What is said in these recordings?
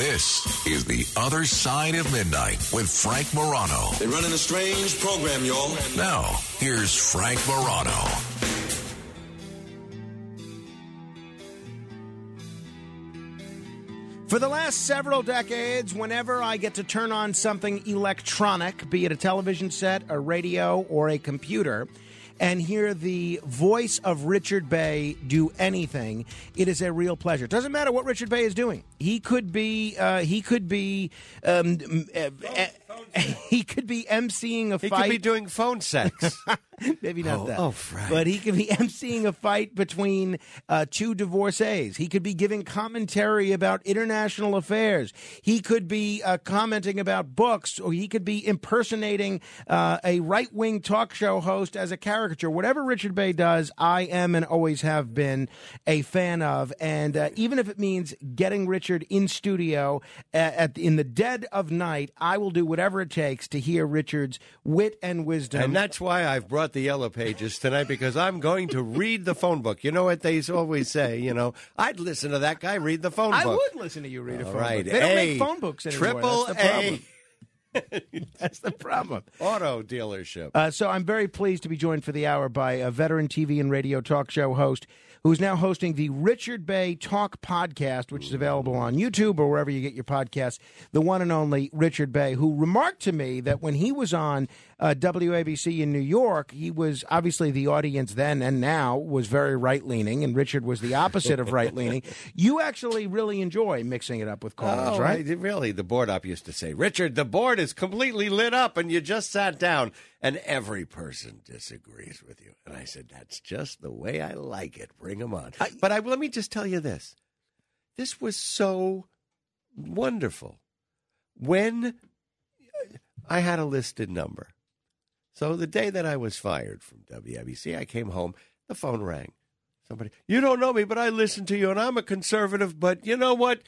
This is The Other Side of Midnight with Frank Morano. They're running a strange program, y'all. Now, here's Frank Morano. For the last several decades, whenever I get to turn on something electronic, be it a television set, a radio, or a computer, and hear the voice of Richard Bey do anything, it is a real pleasure. It doesn't matter what Richard Bey is doing. He could be uh, he could be um, uh, he could be emceeing a He fight. could be doing phone sex. Maybe not Oh, that. oh, Frank. But he could be emceeing a fight between uh, two divorcees. He could be giving commentary about international affairs. He could be uh, commenting about books, or he could be impersonating uh, a right wing talk show host as a caricature. Whatever Richard Bey does, I am and always have been a fan of. And uh, even if it means getting Richard in studio at, at in the dead of night, I will do whatever it takes to hear Richard's wit and wisdom. and that's why I've brought the yellow pages tonight because I'm going to read the phone book. You know what they always say, you know, I'd listen to that guy read the phone I book. I would listen to you read a phone right. book. They don't A, make phone books anymore. Triple That's the problem. A That's the problem. auto dealership. Uh, so I'm very pleased to be joined for the hour by a veteran TV and radio talk show host who's now hosting the Richard Bey Talk podcast, which is available on YouTube or wherever you get your podcasts. The one and only Richard Bey, who remarked to me that when he was on uh, WABC in New York, he was obviously the audience then and now was very right leaning, and Richard was the opposite of right leaning. You actually really enjoy mixing it up with callers, Oh, right? Really, the board op used to say, Richard, the board is completely lit up and you just sat down and every person disagrees with you. And I said, that's just the way I like it. Bring them on. but I, let me just tell you this. This was so wonderful. When I had a listed number. So the day that I was fired from WABC, I came home, the phone rang. Somebody, you don't know me, but I listen to you and I'm a conservative, but you know what?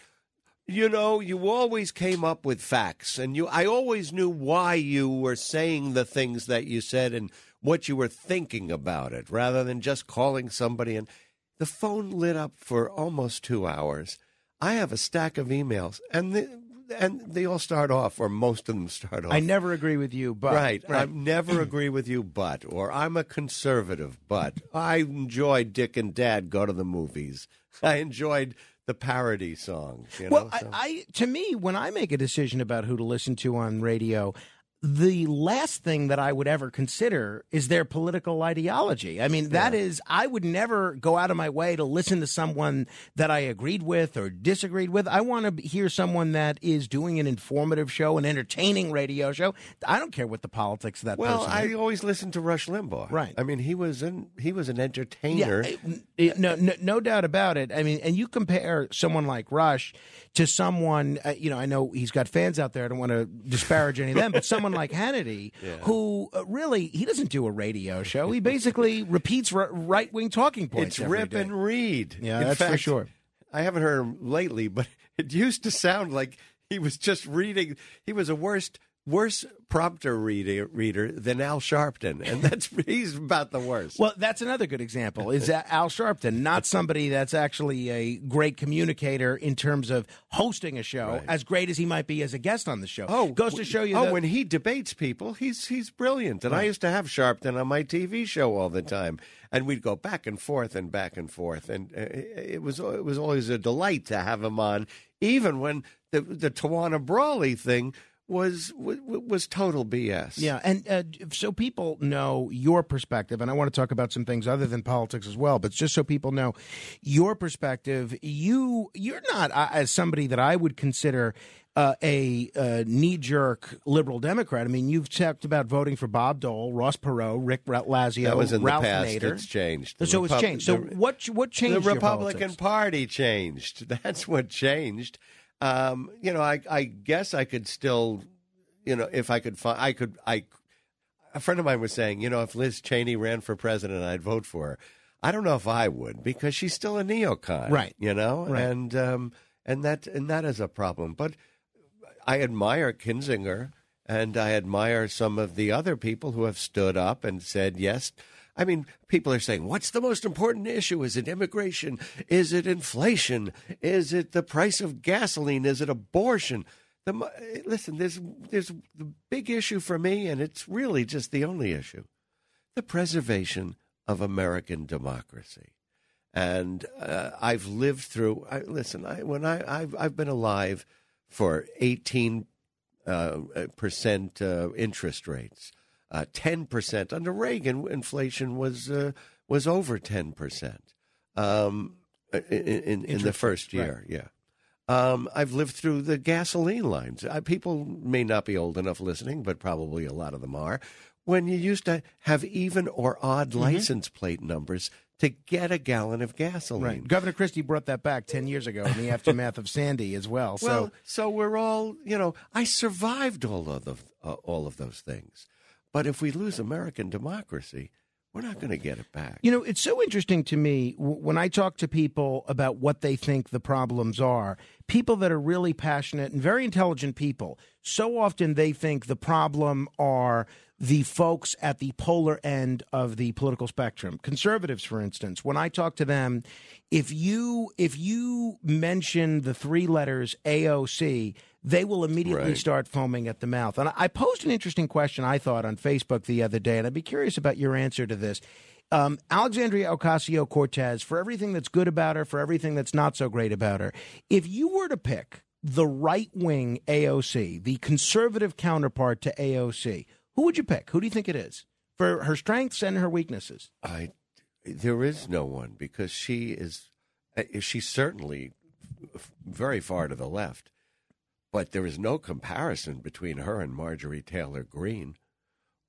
you know, you always came up with facts, and you. I always knew why you were saying the things that you said and what you were thinking about it, rather than just calling somebody. And the phone lit up for almost two hours. I have a stack of emails, and the, and they all start off, or most of them start off. I never agree with you, but Right. I never agree with you, but, or I'm a conservative, but I enjoyed Dick and Dad go to the movies. I enjoyed the parody songs. You know, Well, I, I to me, when I make a decision about who to listen to on radio, the last thing that I would ever consider is their political ideology. I mean, that is, I would never go out of my way to listen to someone that I agreed with or disagreed with. I want to hear someone that is doing an informative show, an entertaining radio show. I don't care what the politics of that well, I is. always listened to Rush Limbaugh. Right. I mean, he was an he was an entertainer. Yeah, no, no, no doubt about it. I mean, and you compare someone like Rush to someone, uh, you know, I know he's got fans out there. I don't want to disparage any of them, but someone like Hannity, who uh, really he doesn't do a radio show. He basically repeats r- right wing talking points. it's rip day. and read. Yeah, In that's for sure. I haven't heard him lately, but it used to sound like he was just reading. He was a worst worse prompter reader reader than Al Sharpton, and that's he's about the worst. Well, that's another good example. Is that Al Sharpton, not somebody that's actually a great communicator in terms of hosting a show, Right. as great as he might be as a guest on the show. Oh, goes to show you. Oh, that- when he debates people, he's he's brilliant. And I used to have Sharpton on my TV show all the time, and we'd go back and forth and back and forth, and uh, it was it was always a delight to have him on, even when the the Tawana Brawley thing was was, was total BS. Yeah, and uh, so people know your perspective, and I want to talk about some things other than politics as well. But just so people know your perspective, you you're not uh, as somebody that I would consider. Uh, a uh, knee-jerk liberal Democrat. I mean, you've talked about voting for Bob Dole, Ross Perot, Rick Lazio, That was in Ralph the past. Nader. It's changed. The so it's changed. So the- what what changed? the Republican politics? Party changed. That's what changed. Um, you know, I, I guess I could still, you know, if I could find, I could, I. A friend of mine was saying, you know, if Liz Cheney ran for president, I'd vote for her. I don't know if I would because she's still a neocon, Right. You know, Right. and um, and that and that is a problem. But I admire Kinzinger and I admire some of the other people who have stood up and said, yes, I mean, people are saying, what's the most important issue? Is it immigration? Is it inflation? Is it the price of gasoline? Is it abortion? The, listen, there's there's the big issue for me, and it's really just the only issue: the preservation of American democracy. And uh, I've lived through. I, listen, I, when I I've I've been alive for eighteen uh, percent uh, interest rates, uh, ten percent under Reagan. Inflation was uh, was over ten percent um, in, in, in the first year. Yeah. Um, I've lived through the gasoline lines. Uh, people may not be old enough listening, but probably a lot of them are. When you used to have even or odd Mm-hmm. license plate numbers to get a gallon of gasoline. Right. Governor Christie brought that back 10 years ago in the aftermath of Sandy as well. So Well, so we're all, you know, I survived all of the, uh, all of those things. But if we lose American democracy, we're not going to get it back. You know, it's so interesting to me when I talk to people about what they think the problems are. People that are really passionate and very intelligent people, so often they think the problem are the folks at the polar end of the political spectrum. Conservatives, for instance, when I talk to them, if you if you mention the three letters AOC, they will immediately Right. start foaming at the mouth. And I posed an interesting question I thought on Facebook the other day, and I'd be curious about your answer to this. Um, Alexandria Ocasio Cortez, for everything that's good about her, for everything that's not so great about her, if you were to pick the right wing AOC, the conservative counterpart to AOC, who would you pick? Who do you think it is for her strengths and her weaknesses? I there is no one because she is uh, she's certainly very far to the left, but there is no comparison between her and Marjorie Taylor Greene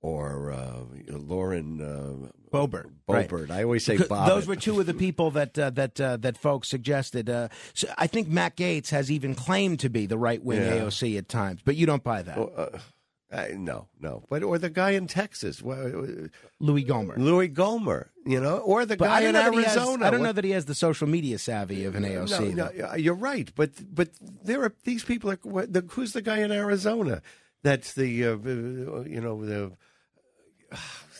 or uh, Lauren uh, Boebert, right. Boebert. I always say Bob. Those were two of the people that uh, that uh, that folks suggested. Uh, so I think Matt Gaetz has even claimed to be the right wing Yeah. AOC at times, but you don't buy that. Uh, uh, no, no, but or the guy in Texas, Louie Gohmert. Louie Gohmert, you know, or the But guy in he has, Arizona. I don't know that he has the social media savvy of an AOC. No, no, you're right, but but there are these people. Are, what- the, who's the guy in Arizona? That's the uh, you know the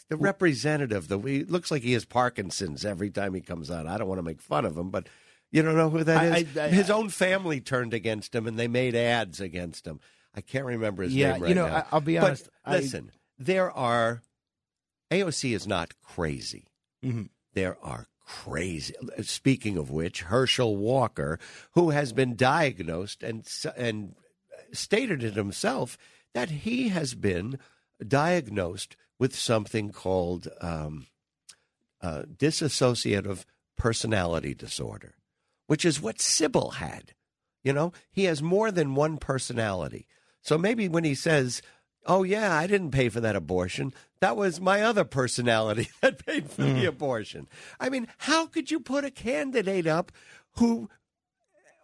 the representative. The he looks like he has Parkinson's every time he comes out. I don't want to make fun of him, but you don't know who that is. I- I- I- his own family turned against him, and they made ads against him. I can't remember his Yeah, name you right know, now. I- I'll be But honest, I- listen, there are AOC is not crazy. Mhm. There are crazy. Speaking of which, Herschel Walker, who has been diagnosed and and stated it himself that he has been diagnosed with something called um, uh, dissociative personality disorder, which is what Sybil had. You know, he has more than one personality. So maybe when he says, "Oh yeah, I didn't pay for that abortion. That was my other personality that paid for the abortion." I mean, how could you put a candidate up who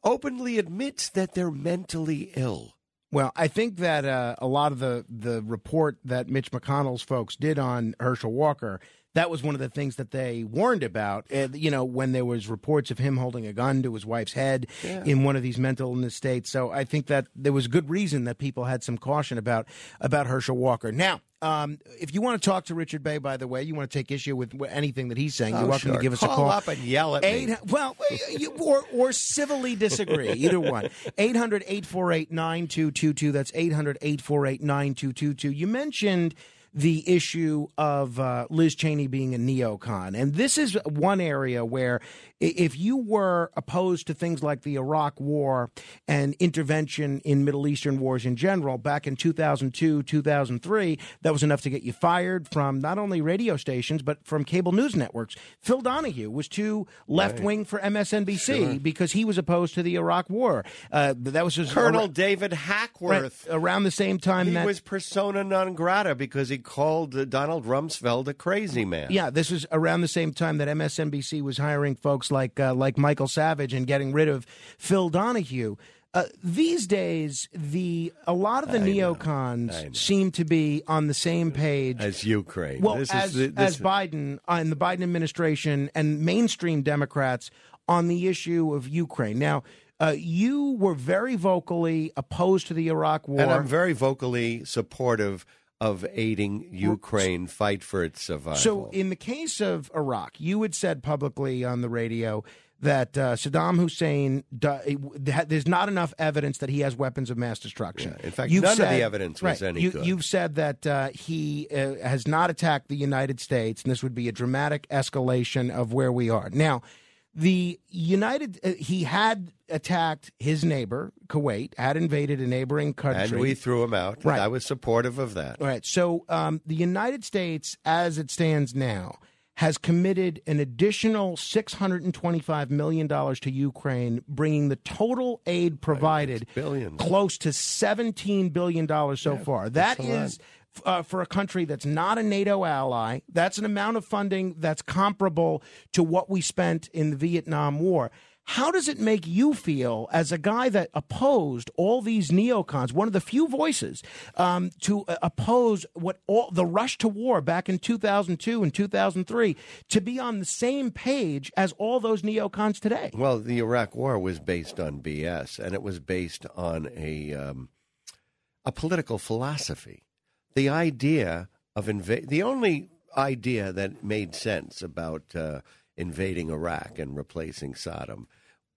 openly admits that they're mentally ill? Well, I think that uh, a lot of the the report that Mitch McConnell's folks did on Herschel Walker, that was one of the things that they warned about. Uh, you know, when there was reports of him holding a gun to his wife's head in one of these mental illness states. So I think that there was good reason that people had some caution about about Herschel Walker. Now. Um, if you want to talk to Richard Bey, by the way, you want to take issue with anything that he's saying, you're Oh, welcome sure. to give us Call a call. up and yell at me. Well, you, or, or civilly disagree, either one. 800 848 9222. That's 800 848 9222. You mentioned the issue of uh, Liz Cheney being a neocon. And this is one area where if you were opposed to things like the Iraq War and intervention in Middle Eastern wars in general back in 2002, 2003, that was enough to get you fired from not only radio stations, but from cable news networks. Phil Donahue was too left wing for MSNBC because he was opposed to the Iraq War. Uh, that was just Colonel ar- David right, Hackworth. around the same time He that was persona non grata because he called Donald Rumsfeld a crazy man. Yeah, this was around the same time that MSNBC was hiring folks like uh, like Michael Savage and getting rid of Phil Donahue. Uh, these days, the a lot of the neocons seem to be on the same page As Ukraine. well, This is as, the- this- as Biden uh, and the Biden administration and mainstream Democrats on the issue of Ukraine. Now, uh, you were very vocally opposed to the Iraq War. And I'm very vocally supportive of aiding Ukraine fight for its survival. So, in the case of Iraq, you had said publicly on the radio that uh, Saddam Hussein, there's not enough evidence that he has weapons of mass destruction. Yeah, in fact, you've none said, of the evidence was right, any you, good. You've said that uh, he uh, has not attacked the United States, and this would be a dramatic escalation of where we are. Now, the United, uh, he had attacked his neighbor, Kuwait, had invaded a neighboring country. And we threw him out. Right. I was supportive of that. All right. So um, the United States, as it stands now, has committed an additional $625 million to Ukraine, bringing the total aid provided billions. close to $17 billion so Yeah, far. that's lot. Uh, for a country that's not a NATO ally, that's an amount of funding that's comparable to what we spent in the Vietnam War. How does it make you feel as a guy that opposed all these neocons, one of the few voices um, to uh, oppose what all the rush to war back in 2002 and 2003, to be on the same page as all those neocons today? Well, the Iraq War was based on BS, and it was based on a um, a political philosophy. The idea of inva- the only idea that made sense about uh, invading Iraq and replacing Saddam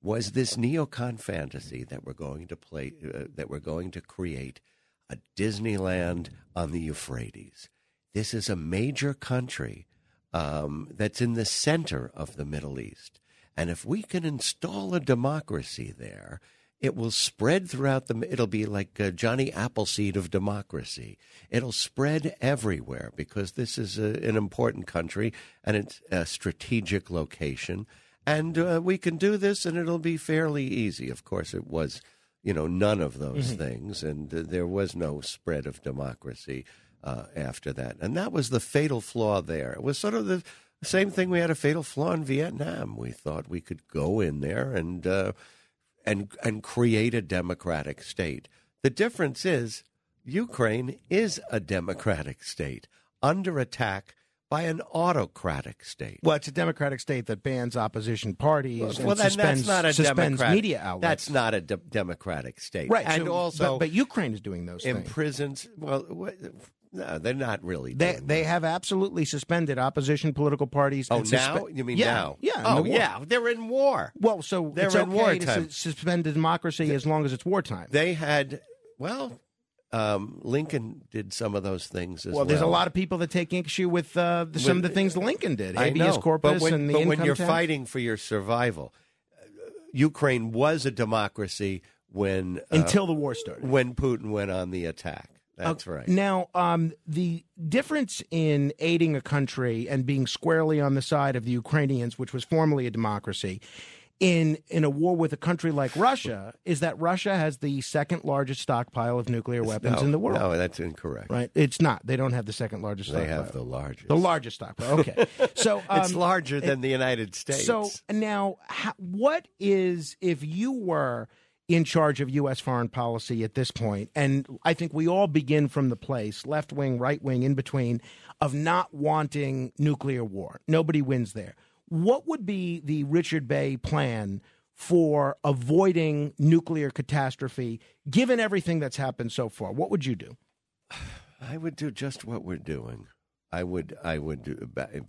was this neocon fantasy that we're going to play uh, that we're going to create a Disneyland on the Euphrates. This is a major country um, that's in the center of the Middle East. And if we can install a democracy there, it will spread throughout the. It'll be like uh, Johnny Appleseed of democracy. It'll spread everywhere because this is a, an important country and it's a strategic location. And uh, we can do this, and it'll be fairly easy. Of course, it was, you know, none of those things, and uh, there was no spread of democracy uh, after that. And that was the fatal flaw there. It was sort of the same thing. We had a fatal flaw in Vietnam. We thought we could go in there and uh, and and create a democratic state. The difference is Ukraine is a democratic state under attack by an autocratic state. Well, it's a democratic state that bans opposition parties and well, suspends, that's not a suspends democratic, media outlets. That's not a de- democratic state, right. And so- also, but, but Ukraine is doing those things. imprisons. Well, what, no, they're not really. They they have absolutely suspended opposition political parties. Oh, and now you mean yeah, now? Yeah. Oh, the yeah. They're in war. Well, so They're it's in okay wartime. to su- suspend the democracy as long as it's wartime. They had well. Um, Lincoln did some of those things as well. well, there's a lot of people that take issue with uh, the, some of the things Lincoln did, I habeas know, corpus but when, and the but when you're tax. fighting for your survival, uh, Ukraine was a democracy when uh, until the war started. when Putin went on the attack. That's Uh, right. Now, um, the difference in aiding a country and being squarely on the side of the Ukrainians, which was formerly a democracy, in in a war with a country like Russia, is that Russia has the second largest stockpile of nuclear weapons no, in the world. No, that's incorrect. Right? It's not. They don't have the second largest. They stockpile. have the largest. the largest stockpile. Okay, so um, it's larger than the United States. So now, how, what is if you were in charge of U.S. foreign policy at this point. and I think we all begin from the place, left wing, right wing, in between, of not wanting nuclear war. Nobody wins there. What would be the Richard Bey plan for avoiding nuclear catastrophe, given everything that's happened so far? What would you do? I would do just what we're doing. I would I would do,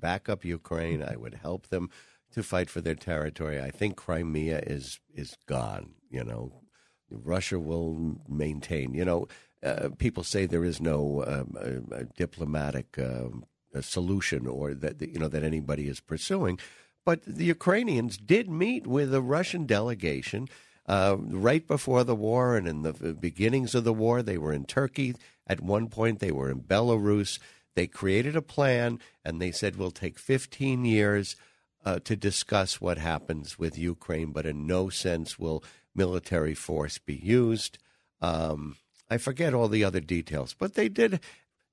back up Ukraine. I would help them to fight for their territory. I think Crimea is is gone. You know, Russia will maintain. You know, uh, people say there is no um, uh, uh, diplomatic um, uh, solution or that you know that anybody is pursuing, but the Ukrainians did meet with a Russian delegation. Uh, right before the war and in the beginnings of the war, they were in Turkey. At one point, they were in Belarus. They created a plan and they said, We'll take 15 years uh, to discuss what happens with Ukraine, but in no sense will military force be used. Um, I forget all the other details, but they did,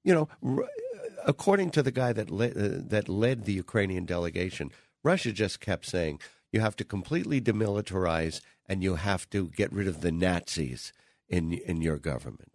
you know, r- according to the guy that, le- uh, that led the Ukrainian delegation, Russia just kept saying, you have to completely demilitarize and you have to get rid of the Nazis in in your government.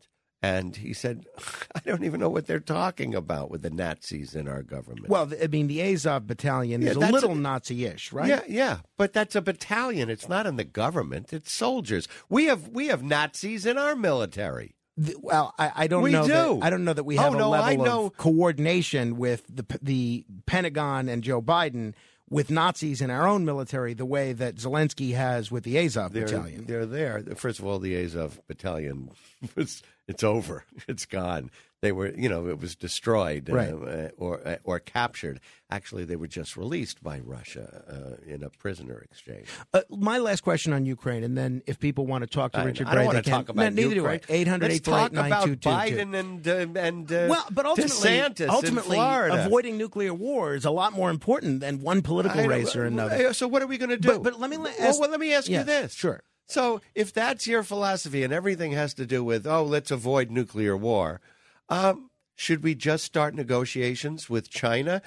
And he said, I don't even know what they're talking about with the Nazis in our government. Well, I mean, the Azov battalion Yeah, is a little a- Nazi-ish, right? Yeah, yeah, but that's a battalion. It's not in the government. It's soldiers. We have we have Nazis in our military. The- well, I, I don't We know. do. That, I don't know that we Oh, have a no, I level of coordination with the the Pentagon and Joe Biden with Nazis in our own military the way that Zelensky has with the Azov They're, battalion. they're there. First of all, the Azov battalion was it's over. It's gone. They were, you know, it was destroyed Right. uh, or uh, or captured. Actually, they were just released by Russia uh, in a prisoner exchange. Uh, my last question on Ukraine, and then if people want to talk to I, Richard I Gray, want they to can. talk about no, neither Ukraine. do I. 800 Let's talk about Biden and uh, and uh, Well, but ultimately, DeSantis ultimately in avoiding nuclear war is a lot more important than one political race or another. uh, So what are we going to do? But- but let me la- well, ask- well, let me ask Yes, you this. sure. So if that's your philosophy and everything has to do with oh, let's avoid nuclear war, um, should we just start negotiations with China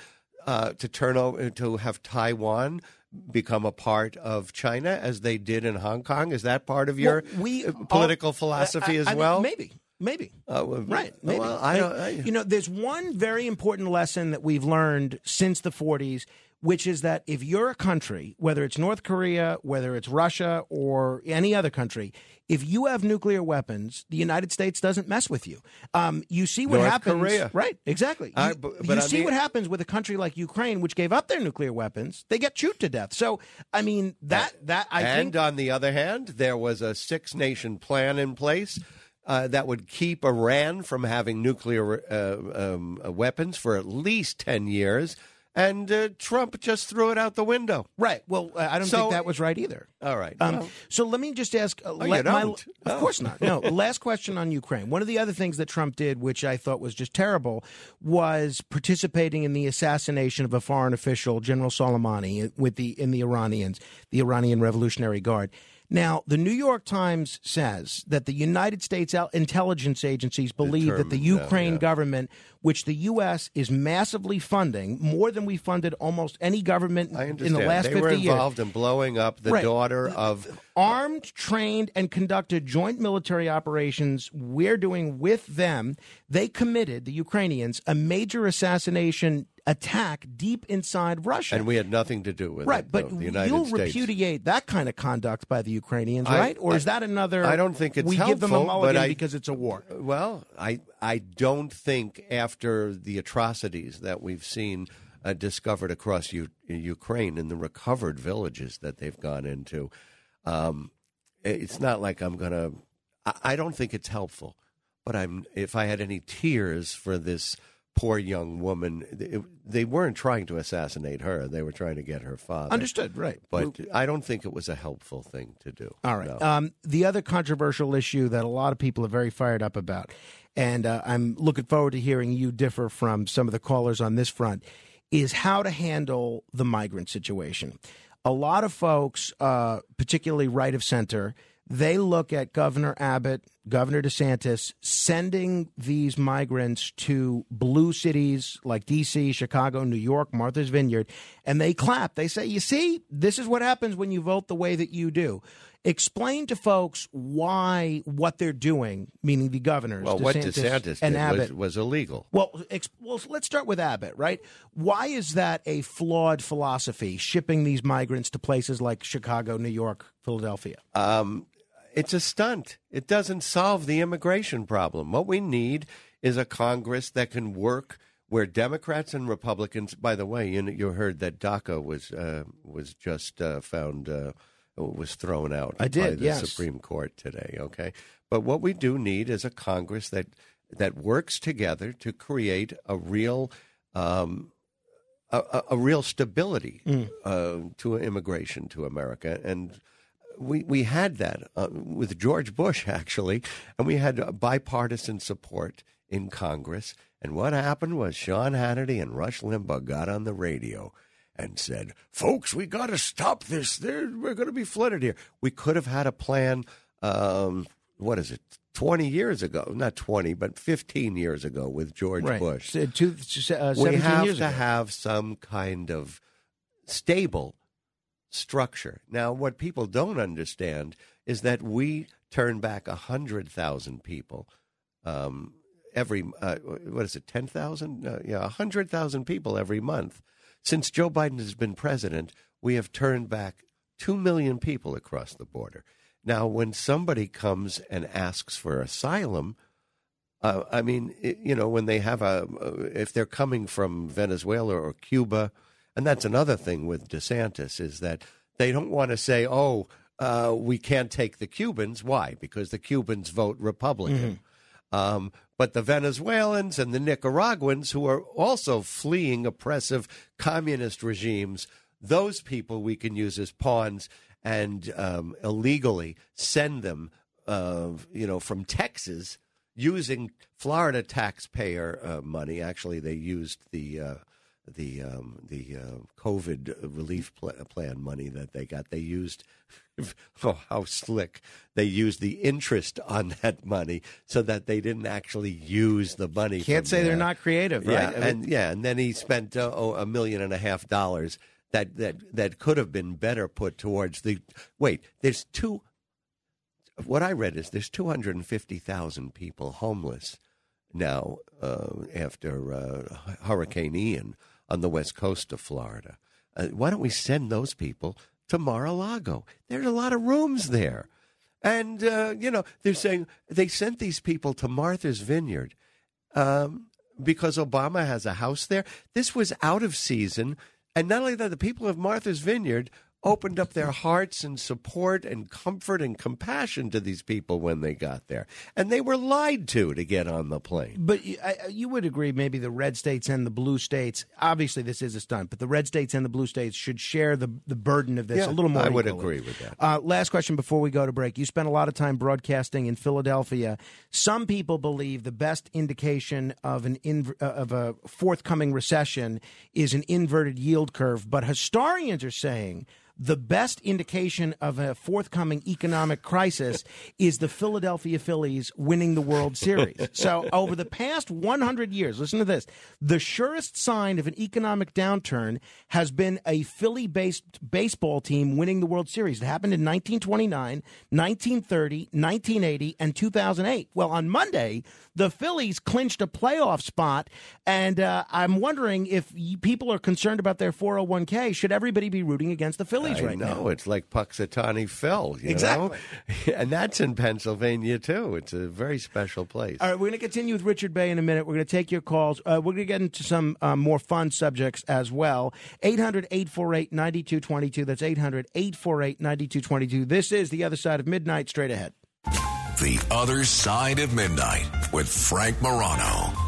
uh, to turn over to have Taiwan? Become a part of China as they did in Hong Kong. Is that part of your Well, we uh, political are- philosophy I- I as well? maybe, maybe. Uh, well, Right. Maybe. well, I don't. I, you know, there's one very important lesson that we've learned since the 40s, which is that if you're a country, whether it's North Korea, whether it's Russia, or any other country, if you have nuclear weapons, the United States doesn't mess with you. Um, you see what North happens. Korea. Right. Exactly. I- you but- you but I see mean- what happens with a country like Ukraine, which gave up their nuclear weapons. They get chewed to death. So, I mean, that that I and think. on the other hand, there was a six nation plan in place uh, that would keep Iran from having nuclear uh, um, uh, weapons for at least 10 years. And uh, Trump just threw it out the window. Right. Well, I don't So- think that was right either. All right. Um, Well, so let me just ask. Uh, Oh, let my- don't? of Oh. course not. No. last question on Ukraine. One of the other things that Trump did, which I thought was just terrible, was participating in the assassination of a foreign official, General Soleimani, with the in the Iranians, the Iranian Revolutionary Guard. Now, the New York Times says that the United States intelligence agencies believe that the Ukraine yeah. government, which the U.S. is massively funding, more than we funded almost any government in the last they 50 were years involved in blowing up the Right. daughter of. armed, trained, and conducted joint military operations we're doing with them. They committed, the Ukrainians, a major assassination attack deep inside Russia. And we had nothing to do with right, it. but though, the United you'll States. repudiate that kind of conduct by the Ukrainians, I- right? Or is that another? I don't think it's we give them a helpful, but mulligan I- because it's a war. Well, I I don't think after the atrocities that we've seen uh, discovered across U- Ukraine in the recovered villages that they've gone into, um, it's not like I'm gonna. I, I don't think it's helpful, but I'm. If I had any tears for this poor young woman, it, they weren't trying to assassinate her; they were trying to get her father. Understood, right? But I don't think it was a helpful thing to do. All right. No. Um, the other controversial issue that a lot of people are very fired up about, and uh, I'm looking forward to hearing you differ from some of the callers on this front, is how to handle the migrant situation. A lot of folks, uh, particularly right of center, they look at Governor Abbott, Governor DeSantis sending these migrants to blue cities like D.C., Chicago, New York, Martha's Vineyard, and they clap. They say, You see, this is what happens when you vote the way that you do. Explain to folks why what they're doing, meaning the governors, well, DeSantis, what DeSantis and did Abbott, was, was illegal. well, ex- well, let's start with Abbott, right? Why is that a flawed philosophy, shipping these migrants to places like Chicago, New York, Philadelphia? um, it's a stunt. It doesn't solve the immigration problem. What we need is a Congress that can work where Democrats and Republicans. By the way, you, you heard that DACA was uh, was just uh, found uh, was thrown out I did, by the yes. Supreme Court today. Okay, but what we do need is a Congress that that works together to create a real. Um, a, a- real stability Mm. uh, to immigration to America, and we we had that uh, with George Bush actually, and we had uh, bipartisan support in Congress. And what happened was Sean Hannity and Rush Limbaugh got on the radio and said, "Folks, we got to stop this. There, we're going to be flooded here." We could have had a plan. Um, what is it? Twenty years ago, not twenty, but fifteen years ago, with George right. Bush So, two, uh, we 17 have to ago. have some kind of stable structure. Now, what people don't understand is that we turn back a hundred thousand people um, every. Uh, what is it? Ten thousand? Uh, yeah, a hundred thousand people every month since Joe Biden has been president. We have turned back two million people across the border. Now, when somebody comes and asks for asylum, Uh, I mean, you know, when they have a, uh, if they're coming from Venezuela or Cuba, and that's another thing with DeSantis is that they don't want to say, oh, uh, we can't take the Cubans. Why? Because the Cubans vote Republican. Um, but the Venezuelans and the Nicaraguans, who are also fleeing oppressive communist regimes, those people we can use as pawns and um, illegally send them, uh, you know, from Texas using Florida taxpayer uh, money. Actually, they used the uh, the um, the uh, COVID relief pl- plan money that they got. They used oh how slick they used the interest on that money so that they didn't actually use the money. Can't say they're not creative, Yeah, right? I mean- and yeah, and then he spent uh, oh, a million and a half dollars that that that could have been better put towards the. Wait, there's two. What I read is there's 250,000 people homeless now uh, after uh, Hurricane Ian on the west coast of Florida. Uh, why don't we send those people to Mar-a-Lago? There's a lot of rooms there. And, uh, you know, they're saying they sent these people to Martha's Vineyard um, because Obama has a house there. This was out of season. And not only that, the people of Martha's Vineyard opened up their hearts and support and comfort and compassion to these people when they got there. And they were lied to to get on the plane. But you, I, you would agree, maybe the red states and the blue states. Obviously, this is a stunt, but the red states and the blue states should share the the burden of this Yeah, a little more. I would equally. agree with that. Uh, last question before we go to break. You spent a lot of time broadcasting in Philadelphia. Some people believe the best indication of an uh, of a forthcoming recession is an inverted yield curve, but historians are saying the best indication of a forthcoming economic crisis is the Philadelphia Phillies winning the World Series. so, over the past 100 years, listen to this the surest sign of an economic downturn has been a Philly based baseball team winning the World Series. It happened in 1929, 1930, 1980, and 2008. Well, on Monday, the Phillies clinched a playoff spot, and uh, I'm wondering if people are concerned about their 401k. Should everybody be rooting against the Phillies I right know now? it's like Punxsutawney Phil, you Exactly. know, and that's in Pennsylvania too. It's a very special place. All right, we're going to continue with Richard Bey in a minute. We're going to take your calls. Uh, we're going to get into some uh, more fun subjects as well. 800 848 9222. That's 800 848 9222. This is The Other Side of Midnight, straight ahead. The Other Side of Midnight with Frank Morano.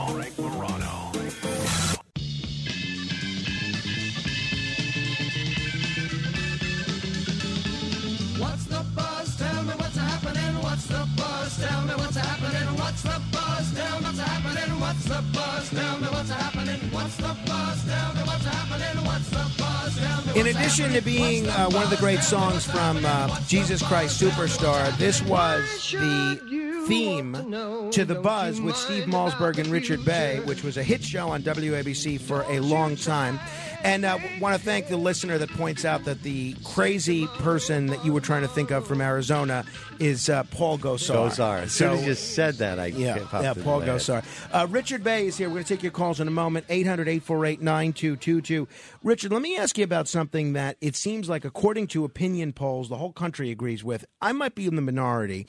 In addition to being uh, one of the great songs from uh. Jesus Christ Superstar, this was the theme to The Buzz with Steve Malzberg and Richard Bey, which was a hit show on WABC for a long time. And I uh, want to thank the listener that points out that the crazy person that you were trying to think of from Arizona is uh, Paul Gosar. Gosar. As soon as you said that, I Yeah, popped yeah, Paul my. Gosar. Uh, Richard Bey is here. We're going to take your calls in a moment. 800 848 9222. Richard, let me ask you about something that it seems like, according to opinion polls, the whole country agrees with. I might be in the minority,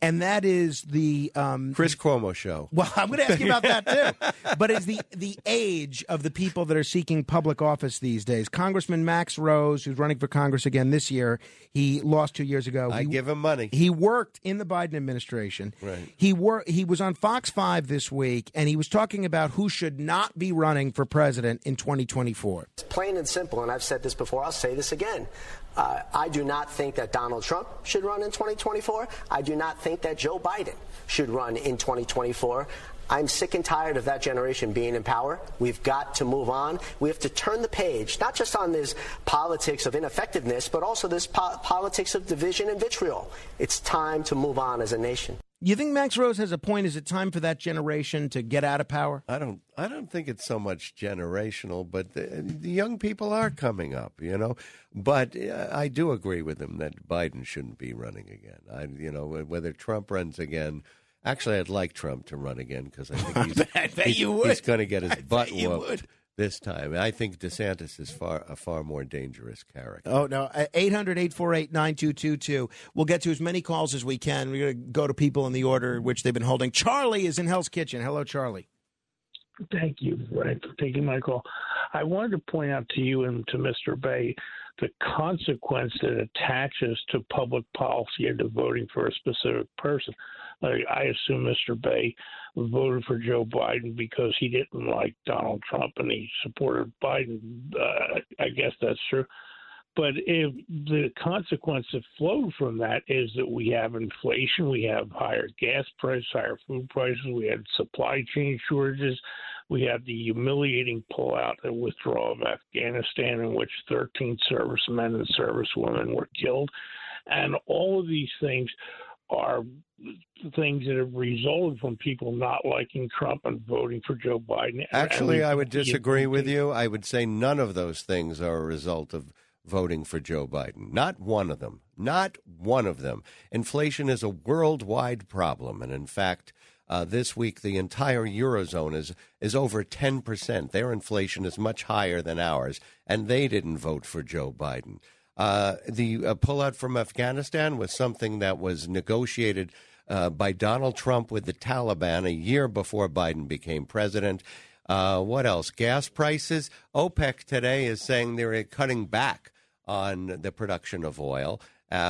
and that is the. Um, Chris Cuomo show. well, I'm going to ask you about that too. But is the the age of the people that are seeking public office these days? Congressman Max Rose, who's running for Congress again this year, he lost two years ago. I He- give him money. he worked in the Biden administration. Right. He wor- He was on Fox Five this week, and he was talking about who should not be running for president in 2024. It's plain and simple, and I've said this before, I'll say this again. Uh, I do not think that Donald Trump should run in 2024. I do not think that Joe Biden should run in 2024. I'm sick and tired of that generation being in power. We've got to move on. We have to turn the page, not just on this politics of ineffectiveness, but also this po- politics of division and vitriol. It's time to move on as a nation. You think Max Rose has a point? Is it time for that generation to get out of power? I don't. I don't think it's so much generational, but the, the young people are coming up, you know. But uh, I do agree with him that Biden shouldn't be running again. I, you know, whether Trump runs again. Actually, I'd like Trump to run again because I think he's, I he's, he's going to get his butt you whooped. Would. this time. I think DeSantis is far a far more dangerous character. Oh, no. Uh, 800 848 9222. We'll get to as many calls as we can. We're going to go to people in the order in which they've been holding. Charlie is in Hell's Kitchen. Hello, Charlie. Thank you, Frank, for taking my call. I wanted to point out to you and to Mr. Bey the consequence that attaches to public policy and to voting for a specific person. I assume Mr. Bey voted for Joe Biden because he didn't like Donald Trump and he supported Biden. Uh, I guess that's true. But if the consequence that flowed from that is that we have inflation, we have higher gas prices, higher food prices, we had supply chain shortages, we had the humiliating pullout and withdrawal of Afghanistan, in which 13 servicemen and servicewomen were killed. And all of these things are things that have resulted from people not liking Trump and voting for Joe Biden. Actually, I would disagree with you. I would say none of those things are a result of voting for Joe Biden. Not one of them. Not one of them. Inflation is a worldwide problem. And in fact, uh, this week, the entire Eurozone is, is over 10%. Their inflation is much higher than ours, and they didn't vote for Joe Biden. Uh, the uh, pullout from Afghanistan was something that was negotiated uh, by Donald Trump with the Taliban a year before Biden became president. Uh, what else? Gas prices. OPEC today is saying they're cutting back on the production of oil,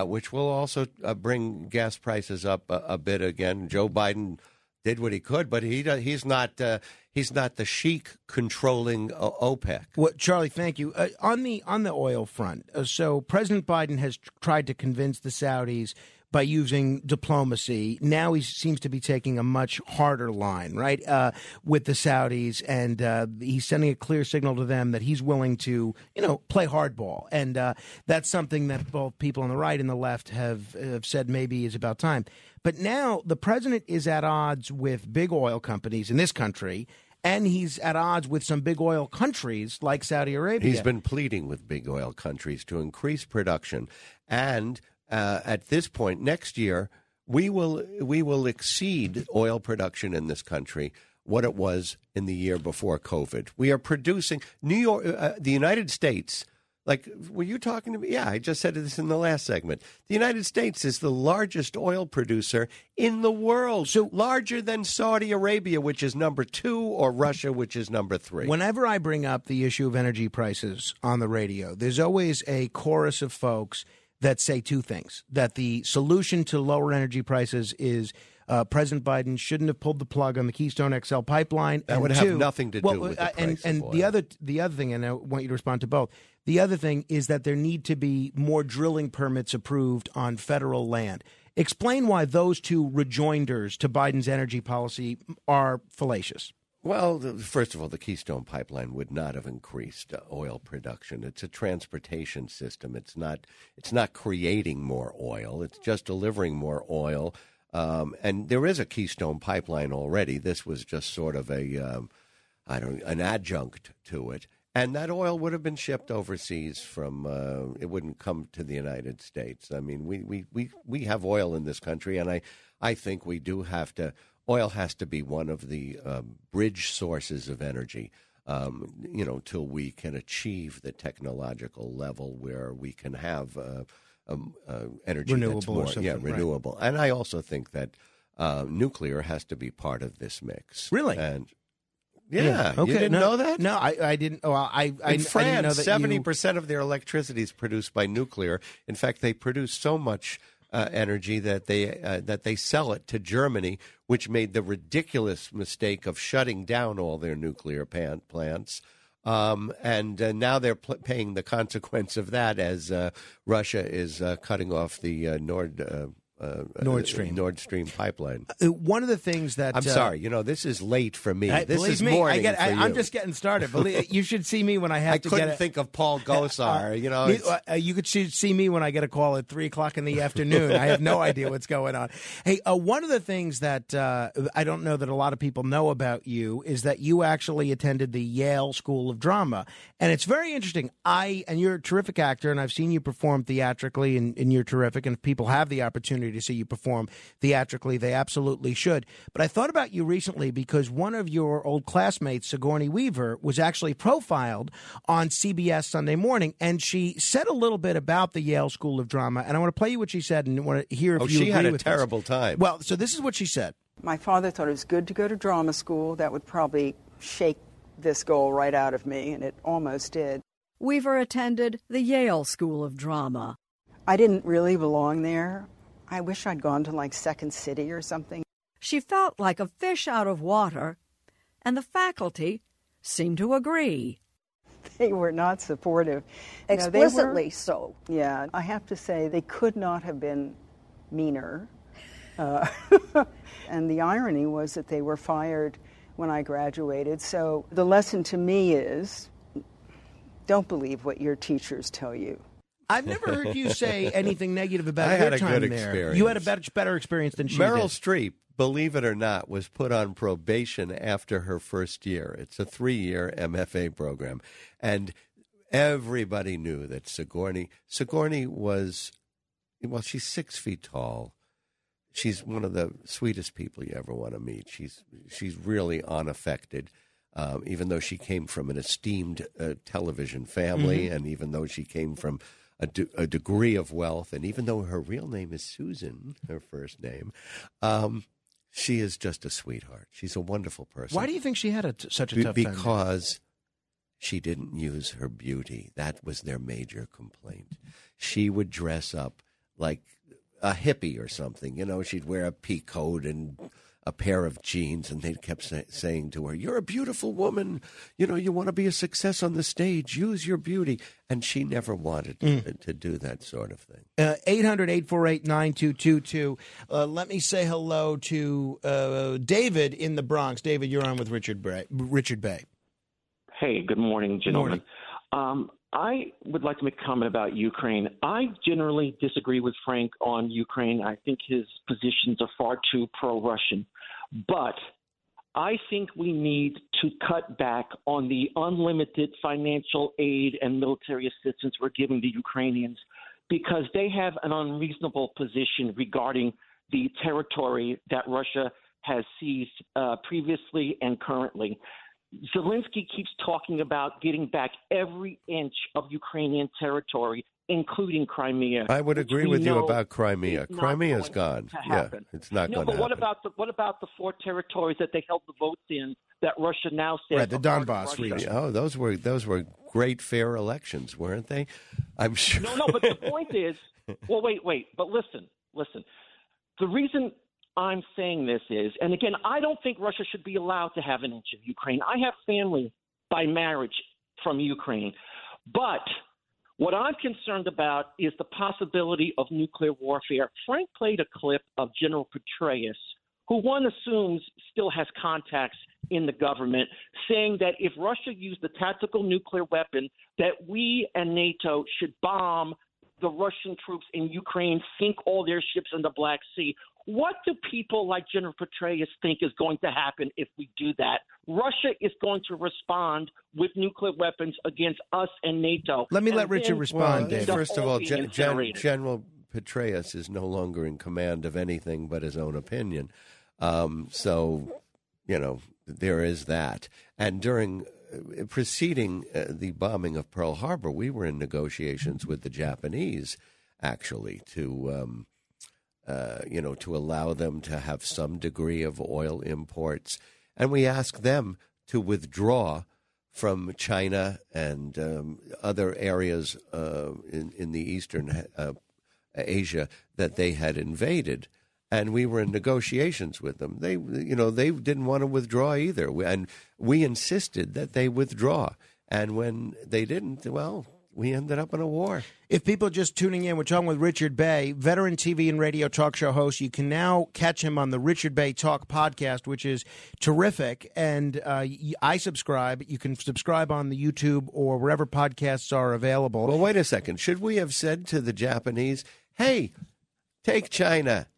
which will also bring gas prices up a, a, bit again. Joe Biden did what he could, but he he's not uh, he's not the sheik controlling uh, OPEC. Well, Charlie, thank you. Uh, on the on the oil front, uh, so President Biden has tried to convince the Saudis by using diplomacy. Now he seems to be taking a much harder line, right, uh, with the Saudis, and uh, he's sending a clear signal to them that he's willing to, you know, play hardball, and uh, that's something that both people on the right and the left have, have said maybe is about time. But now the president is at odds with big oil companies in this country and he's at odds with some big oil countries like Saudi Arabia. He's been pleading with big oil countries to increase production and uh, at this point next year we will we will exceed oil production in this country what it was in the year before COVID. We are producing New York, uh, the United States. Like, were you talking to me? Yeah, I just said this in the last segment. The United States is the largest oil producer in the world, so larger than Saudi Arabia, which is number two, or Russia, which is number three. Whenever I bring up the issue of energy prices on the radio, there's always a chorus of folks that say two things that the solution to lower energy prices is uh, President Biden shouldn't have pulled the plug on the Keystone XL pipeline. That would two, have nothing to do with uh, the and, and the other the other thing, and I want you to respond to both. The other thing is that there need to be more drilling permits approved on federal land. Explain why those two rejoinders to Biden's energy policy are fallacious. Well, first of all, the Keystone Pipeline would not have increased oil production. It's a transportation system. It's not. It's not creating more oil. It's just delivering more oil. Um, and there is a Keystone Pipeline already. This was just sort of a, um, I don't, an adjunct to it. And that oil would have been shipped overseas from. Uh, it wouldn't come to the United States. I mean, we, we, we, we have oil in this country, and I, I think we do have to oil has to be one of the um, bridge sources of energy. Um, you know, till we can achieve the technological level where we can have uh, um, uh, energy Renewable that's more, yeah, right. renewable. And I also think that uh, nuclear has to be part of this mix. Really? And yeah, Okay. you didn't no, know that? No, I, I didn't. Well, I, I, In I didn't know France, that seventy you- percent of their electricity is produced by nuclear. In fact, they produce so much uh, energy that they uh, that they sell it to Germany, which made the ridiculous mistake of shutting down all their nuclear pan- plants. Um, and uh, now they're pl- paying the consequence of that as uh, Russia is uh, cutting off the uh, Nord uh, uh, Nord uh, Stream. Nord Stream pipeline. Uh, one of the things that I'm uh, sorry, you know this is late for me. I, this is me, morning. I get, I. I'm just getting started. Believe, you should see me when I have I to couldn't think of Paul Gosar. you know, Me- uh, you could see, me when I get a call at three o'clock in the afternoon. I have no idea what's going on. Hey, uh, one of the things that uh, I don't know that a lot of people know about you is that you actually attended the Yale School of Drama, and it's very interesting. I and you're a terrific actor, and I've seen you perform theatrically, and, and you're terrific. And if people have the opportunity to see you perform theatrically, they absolutely should. But I thought about you recently because one of your old classmates, Sigourney Weaver, was actually profiled on CBS Sunday morning, and she said a little bit about the Yale School of Drama. And I want to play you what she said and want to hear if Oh, you she had a with this. terrible time. Well, so this is what she said. My father thought it was good to go to drama school. That would probably shake this goal right out of me, and it almost did. Weaver attended the Yale School of Drama. I didn't really belong there. I wish I'd gone to like Second City or something. She felt like a fish out of water, and the faculty seemed to agree. They were not supportive. You know, were- Explicitly so. Yeah, I have to say they could not have been meaner. Uh, and the irony was that they were fired when I graduated. So the lesson to me is don't believe what your teachers tell you. I've never heard you say anything negative about I your had a time good there. You had a better, better experience than she did. Meryl did. Streep, believe it or not, was put on probation after her first year. It's a three year MFA program. And everybody knew that Sigourney Sigourney was well, she's six feet tall. She's one of the sweetest people you ever want to meet. She's she's really unaffected. Um, even though she came from an esteemed uh, television family, and even though she came from a, de- a degree of wealth, and even though her real name is Susan, her first name, um, she is just a sweetheart. She's a wonderful person. Why do you think she had a t- such a Be- tough time? because she didn't use her beauty. That was their major complaint. She would dress up like a hippie or something. You know, she'd wear a pea coat and a pair of jeans, and they kept say- saying to her, "You're a beautiful woman. You know, you want to be a success on the stage. Use your beauty." And she never wanted Mm. to, to do that sort of thing. Uh, 800 848 9222. Uh, Let me say hello to uh, David in the Bronx. David, you're on with Richard Bey. Richard Bey. Hey, good morning, gentlemen. Um, I would like to make a comment about Ukraine. I generally disagree with Frank on Ukraine. I think his positions are far too pro Russian. But I think we need to cut back on the unlimited financial aid and military assistance we're giving the Ukrainians because they have an unreasonable position regarding the territory that Russia has seized uh, previously and currently. Zelensky keeps talking about getting back every inch of Ukrainian territory, including Crimea. I would agree with you about Crimea. Crimea is gone. Yeah, it's not no, going but to what happen. about the what about the four territories that they held the votes in that Russia now says Right, the Donbass region. Oh, those were those were great fair elections, weren't they? I'm sure. No, no, but the point is, well, wait, wait, but listen, listen. The reason I'm saying this is, and again, I don't think Russia should be allowed to have an inch of Ukraine. I have family by marriage from Ukraine, but what I'm concerned about is the possibility of nuclear warfare. Frank played a clip of General Petraeus, who one assumes still has contacts in the government, saying that if Russia used a tactical nuclear weapon, that we and NATO should bomb the Russian troops in Ukraine, sink all their ships in the Black Sea. What do people like General Petraeus think is going to happen if we do that? Russia is going to respond with nuclear weapons against us and NATO. Let me And let Richard respond, Well, David. First of all all, Gen- Gen- General Petraeus is no longer in command of anything but his own opinion. Um, so, you know, there is that. And during uh, preceding uh, the bombing of Pearl Harbor, we were in negotiations with the Japanese, actually, to. Um, uh, you know, to allow them to have some degree of oil imports. And we asked them to withdraw from China and um, other areas uh, in, in the eastern uh, Asia that they had invaded. And we were in negotiations with them. They, you know, they didn't want to withdraw either, and we insisted that they withdraw. And when they didn't, well, we ended up in a war. If people are just tuning in, we're talking with Richard Bey, veteran TV and radio talk show host. You can now catch him on the Richard Bey Talk podcast, which is terrific. And uh, I subscribe. You can subscribe on the YouTube or wherever podcasts are available. Well, wait a second. Should we have said to the Japanese, "Hey, take China,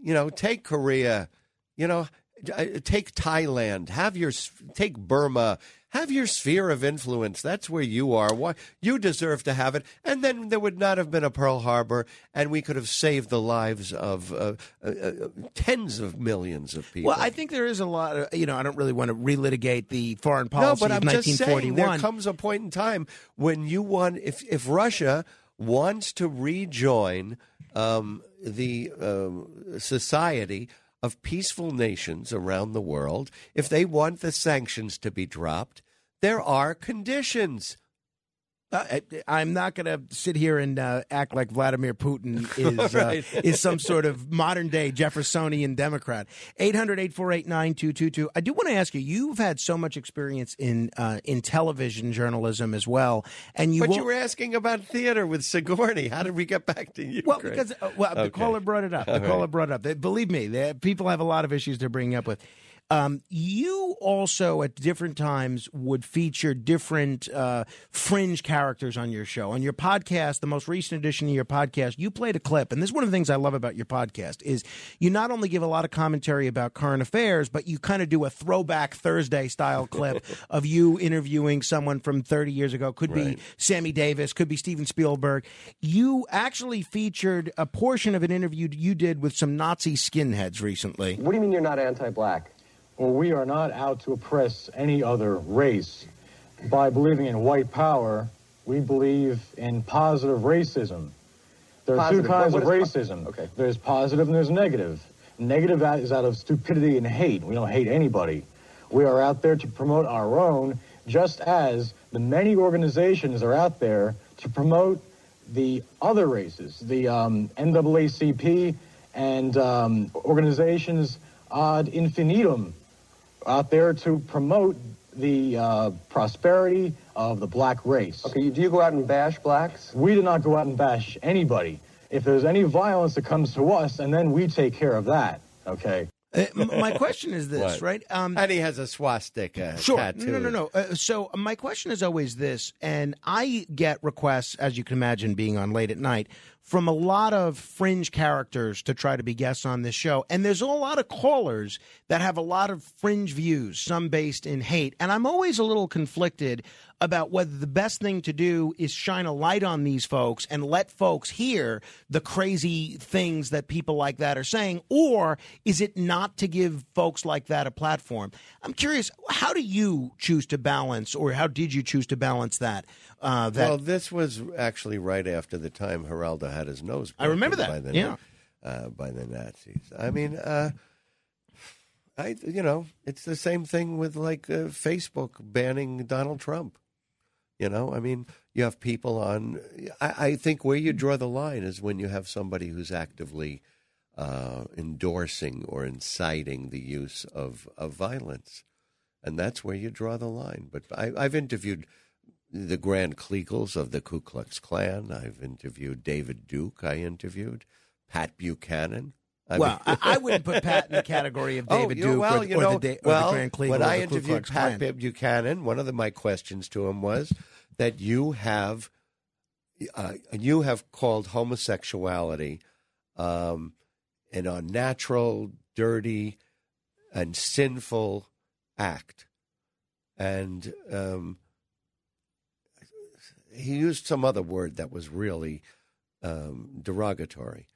you know, take Korea, you know, uh, take Thailand, have your take Burma, have your sphere of influence. That's where you are. Why you deserve to have it, and then there would not have been a Pearl Harbor, and we could have saved the lives of uh, uh, uh, tens of millions of people. Well, I think there is a lot of, you know, I don't really want to relitigate the foreign policy no, but of I'm just saying 1941. there comes a point in time when you want if if Russia wants to rejoin um, the um, society of peaceful nations around the world, if they want the sanctions to be dropped, there are conditions. Uh, I- I'm not going to sit here and uh, act like Vladimir Putin is Right. uh, is some sort of modern day Jeffersonian Democrat. 800 848 9222. I do want to ask you, you've had so much experience in uh, in television journalism as well. and you but won't- you were asking about theater with Sigourney. How did we get back to you? Well, because uh, well, the caller brought it up. The All caller right. brought it up. They- Believe me, they, people have a lot of issues they're bringing up with. Um, you also, at different times, would feature different uh, fringe characters on your show. On your podcast, the most recent edition of your podcast, you played a clip, and this is one of the things I love about your podcast is you not only give a lot of commentary about current affairs, but you kind of do a throwback Thursday style clip of you interviewing someone from 30 years ago. Could be Sammy Davis, could be Steven Spielberg. You actually featured a portion of an interview you did with some Nazi skinheads recently. What do you mean you're not anti-black? Well, we are not out to oppress any other race. By believing in white power, we believe in positive racism. There are Positive. two kinds of racism. There's positive and there's negative. Negative is out of stupidity and hate. We don't hate anybody. We are out there to promote our own, just as the many organizations are out there to promote the other races, the um, NAACP and um, organizations ad infinitum out there to promote the uh, prosperity of the black race. Okay, do you go out and bash blacks? We do not go out and bash anybody. If there's any violence that comes to us, and then we take care of that, okay? Uh, my question is this, What? right? Um, and he has a swastika Sure. tattoo. No, no, no. Uh, so my question is always this, and I get requests, as you can imagine, being on late at night, from a lot of fringe characters to try to be guests on this show. And there's a lot of callers that have a lot of fringe views, some based in hate. And I'm always a little conflicted about whether the best thing to do is shine a light on these folks and let folks hear the crazy things that people like that are saying, or is it not to give folks like that a platform? I'm curious, how do you choose to balance, or how did you choose to balance that? Uh, that well, this was actually right after the time Geraldo had his nose. I remember that, By the, yeah. uh, by the Nazis. I mean, uh, I you know, it's the same thing with like uh, Facebook banning Donald Trump. You know, I mean, you have people on. I, I think where you draw the line is when you have somebody who's actively uh, endorsing or inciting the use of, of violence, and that's where you draw the line. But I, I've interviewed the Grand Kleagles of the Ku Klux Klan. I've interviewed David Duke. I interviewed Pat Buchanan. I well, mean- I, I wouldn't put Pat in the category of David oh, Duke well, or, you or know, the, or well, the Grand Kleagle when I interviewed Pat Klan. Buchanan, one of the, my questions to him was that you have uh, you have called homosexuality um, an unnatural, dirty, and sinful act, and um, he used some other word that was really um, derogatory.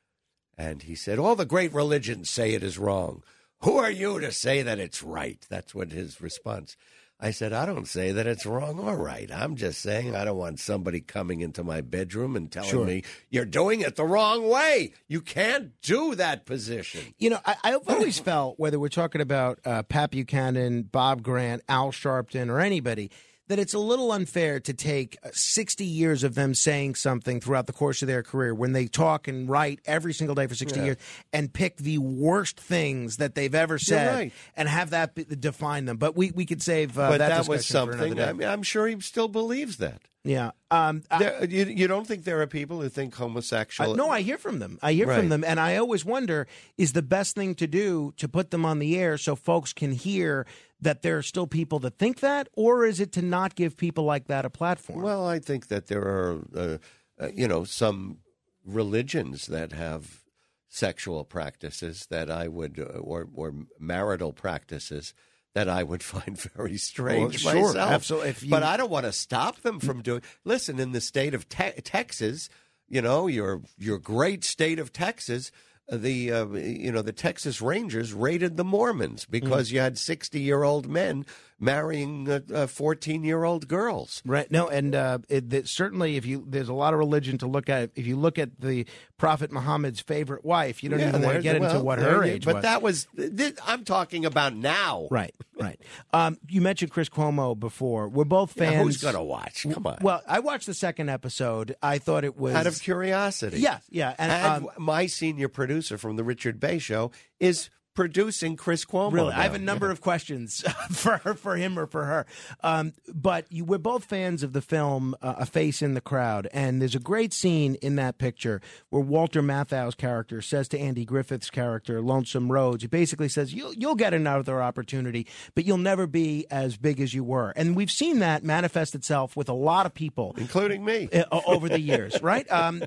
And he said, All the great religions say it is wrong. Who are you to say that it's right? That's what his response. I said, I don't say that it's wrong or right. I'm just saying I don't want somebody coming into my bedroom and telling Sure. me you're doing it the wrong way. You can't do that position. You know, I, I've always felt, whether we're talking about uh, Pat Buchanan, Bob Grant, Al Sharpton, or anybody, that it's a little unfair to take uh, 60 years of them saying something throughout the course of their career when they talk and write every single day for 60 Yeah. years and pick the worst things that they've ever said right. and have that be, define them. But we, we could save uh, but that, that, was discussion for another something. day. I mean, I'm sure he still believes that. Yeah. Um, I- There, you, you don't think there are people who think homosexual? No, I hear from them. I hear Right. from them, and I always wonder: is the best thing to do to put them on the air so folks can hear that there are still people that think that, or is it to not give people like that a platform? Well, I think that there are, uh, uh, you know, some religions that have sexual practices that I would, uh, or or marital practices that I would find very strange Well, sure, myself. absolutely. You- But I don't want to stop them from doing. Listen, in the state of te- Texas, you know, your your great state of Texas, the uh, you know the Texas Rangers raided the Mormons Mm. because you had sixty year old men marrying fourteen year old girls. Right. No, and uh, it, that certainly, if you there's a lot of religion to look at. If you look at the Prophet Muhammad's favorite wife, you don't Yeah, even want to get into well, what her age But was. that was this, I'm talking about now. Right, right. Um, you mentioned Chris Cuomo before. We're both Yeah, fans. who's gonna watch? Come on. Well, I watched the second episode. I thought it was out of curiosity. Yeah, yeah. And, And um, my senior producer from the Richard Bey Show is producing Chris Cuomo. Really, I have a number of questions for for him, or for her. Um, but you, we're both fans of the film uh, "A Face in the Crowd," and there's a great scene in that picture where Walter Matthau's character says to Andy Griffith's character, Lonesome Rhodes, he basically says, "You'll you'll get another opportunity, but you'll never be as big as you were." And we've seen that manifest itself with a lot of people, including me, uh, over the years. Right? Um,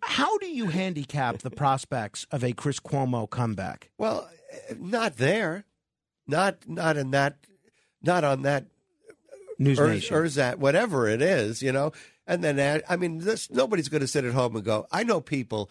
how do you handicap the prospects of a Chris Cuomo comeback? Well, not there, not not in that, not on that News Ur- Nation. Urzat, whatever it is, you know. And then I mean, this nobody's going to sit at home and go. I know people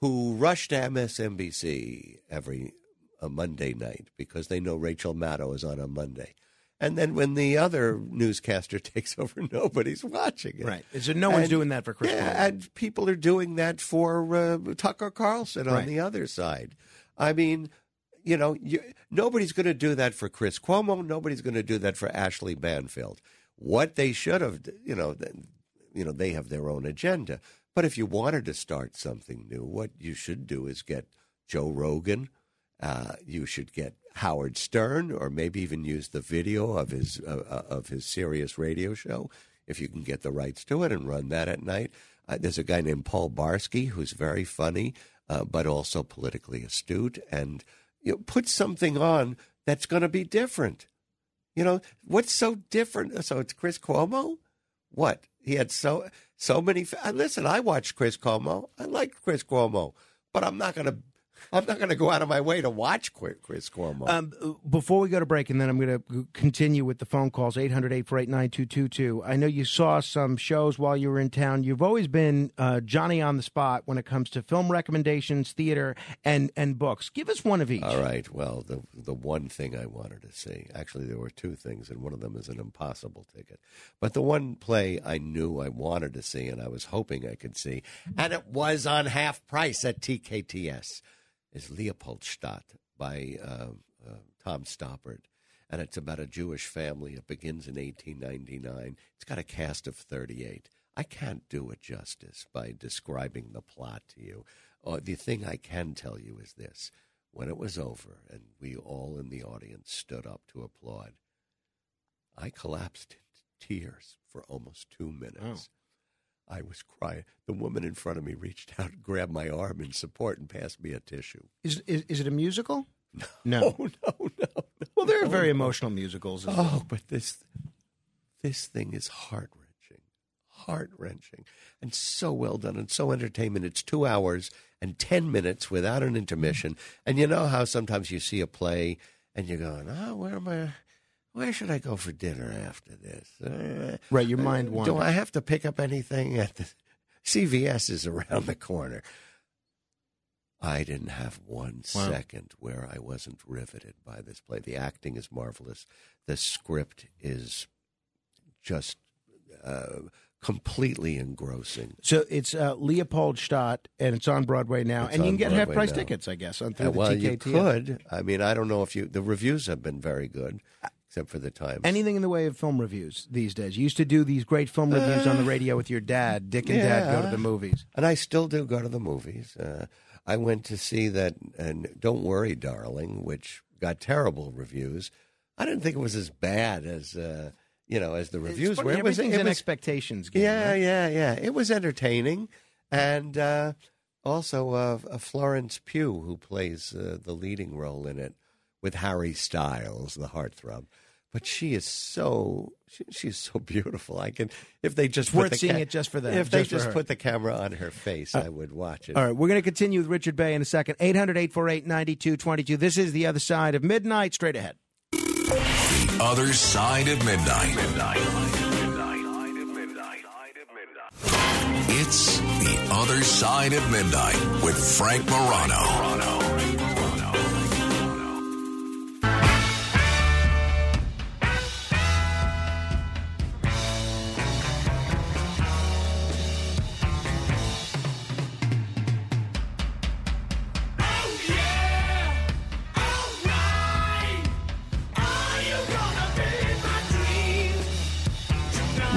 who rush to MSNBC every a Monday night because they know Rachel Maddow is on a Monday. And then when the other newscaster takes over, nobody's watching it. Right. So no one's And- doing that for Chris Yeah, and people are doing that for uh, Tucker Carlson on Right. the other side. I mean, you know, you, nobody's going to do that for Chris Cuomo. Nobody's going to do that for Ashley Banfield. What they should have, you know, you know, they have their own agenda. But if you wanted to start something new, what you should do is get Joe Rogan. Uh, you should get Howard Stern, or maybe even use the video of his uh, uh, of his Sirius radio show, if you can get the rights to it, and run that at night. Uh, there's a guy named Paul Barsky who's very funny, uh, but also politically astute, and you know, put something on that's going to be different. You know what's so different? So it's Chris Cuomo. What he had so so many. Listen, I watched Chris Cuomo. I like Chris Cuomo, but I'm not going to. I'm not going to go out of my way to watch Chris Cuomo. Um, before we go to break, and then I'm going to continue with the phone calls 800 848 9222. I know you saw some shows while you were in town. You've always been uh, Johnny on the spot when it comes to film recommendations, theater, and, and books. Give us one of each. All right. Well, the the one thing I wanted to see, actually, there were two things, and one of them is an impossible ticket. But the one play I knew I wanted to see, and I was hoping I could see, and it was on half price at TKTS, is Leopoldstadt by uh, uh, Tom Stoppard. And it's about a Jewish family. It begins in 1899. It's got a cast of 38. I can't do it justice by describing the plot to you. Uh, the thing I can tell you is this when it was over and we all in the audience stood up to applaud, I collapsed into tears for almost two minutes. I was crying. The woman in front of me reached out grabbed my arm in support and passed me a tissue. Is, is, is it a musical? No, no, no. no Well, there are very no. emotional musicals. As Oh, well. but this this thing is heart wrenching, heart wrenching, and so well done and so entertainment. It's two hours and ten minutes without an intermission. And you know how sometimes you see a play and you're going, "Oh, where am I? Where should I go for dinner after this?" Uh, Right, your mind uh, wanders. Do I have to pick up anything at the CVS is around the corner? I didn't have one Wow. second where I wasn't riveted by this play. The acting is marvelous. The script is just uh, completely engrossing. So it's uh, Leopoldstadt, and it's on Broadway now, It's and you can get half price tickets, I guess, on through Uh, the well, you could. I mean, I don't know if you. The reviews have been very good, except for the Times. Anything in the way of film reviews these days. You used to do these great film reviews on the radio with your dad. Dick and Dad go to the movies. And I still do go to the movies. Uh, I went to see that, and Don't Worry, Darling, which got terrible reviews. I didn't think it was as bad as uh, you know as the reviews were. It was, an expectations game, Yeah, right? yeah, yeah. It was entertaining, and uh, also uh, uh, Florence Pugh, who plays uh, the leading role in it, with Harry Styles, the heartthrob, but she is so she, she's so beautiful. I can if they just It's put worth the seeing it just for them, If they just for just her. put the camera on her face, uh, I would watch it. All right, we're going to continue with Richard Bey in a second. 800 848 9222. This is The Other Side of Midnight. Straight ahead. The Other Side of Midnight. It's The Other Side of Midnight with Frank Morano.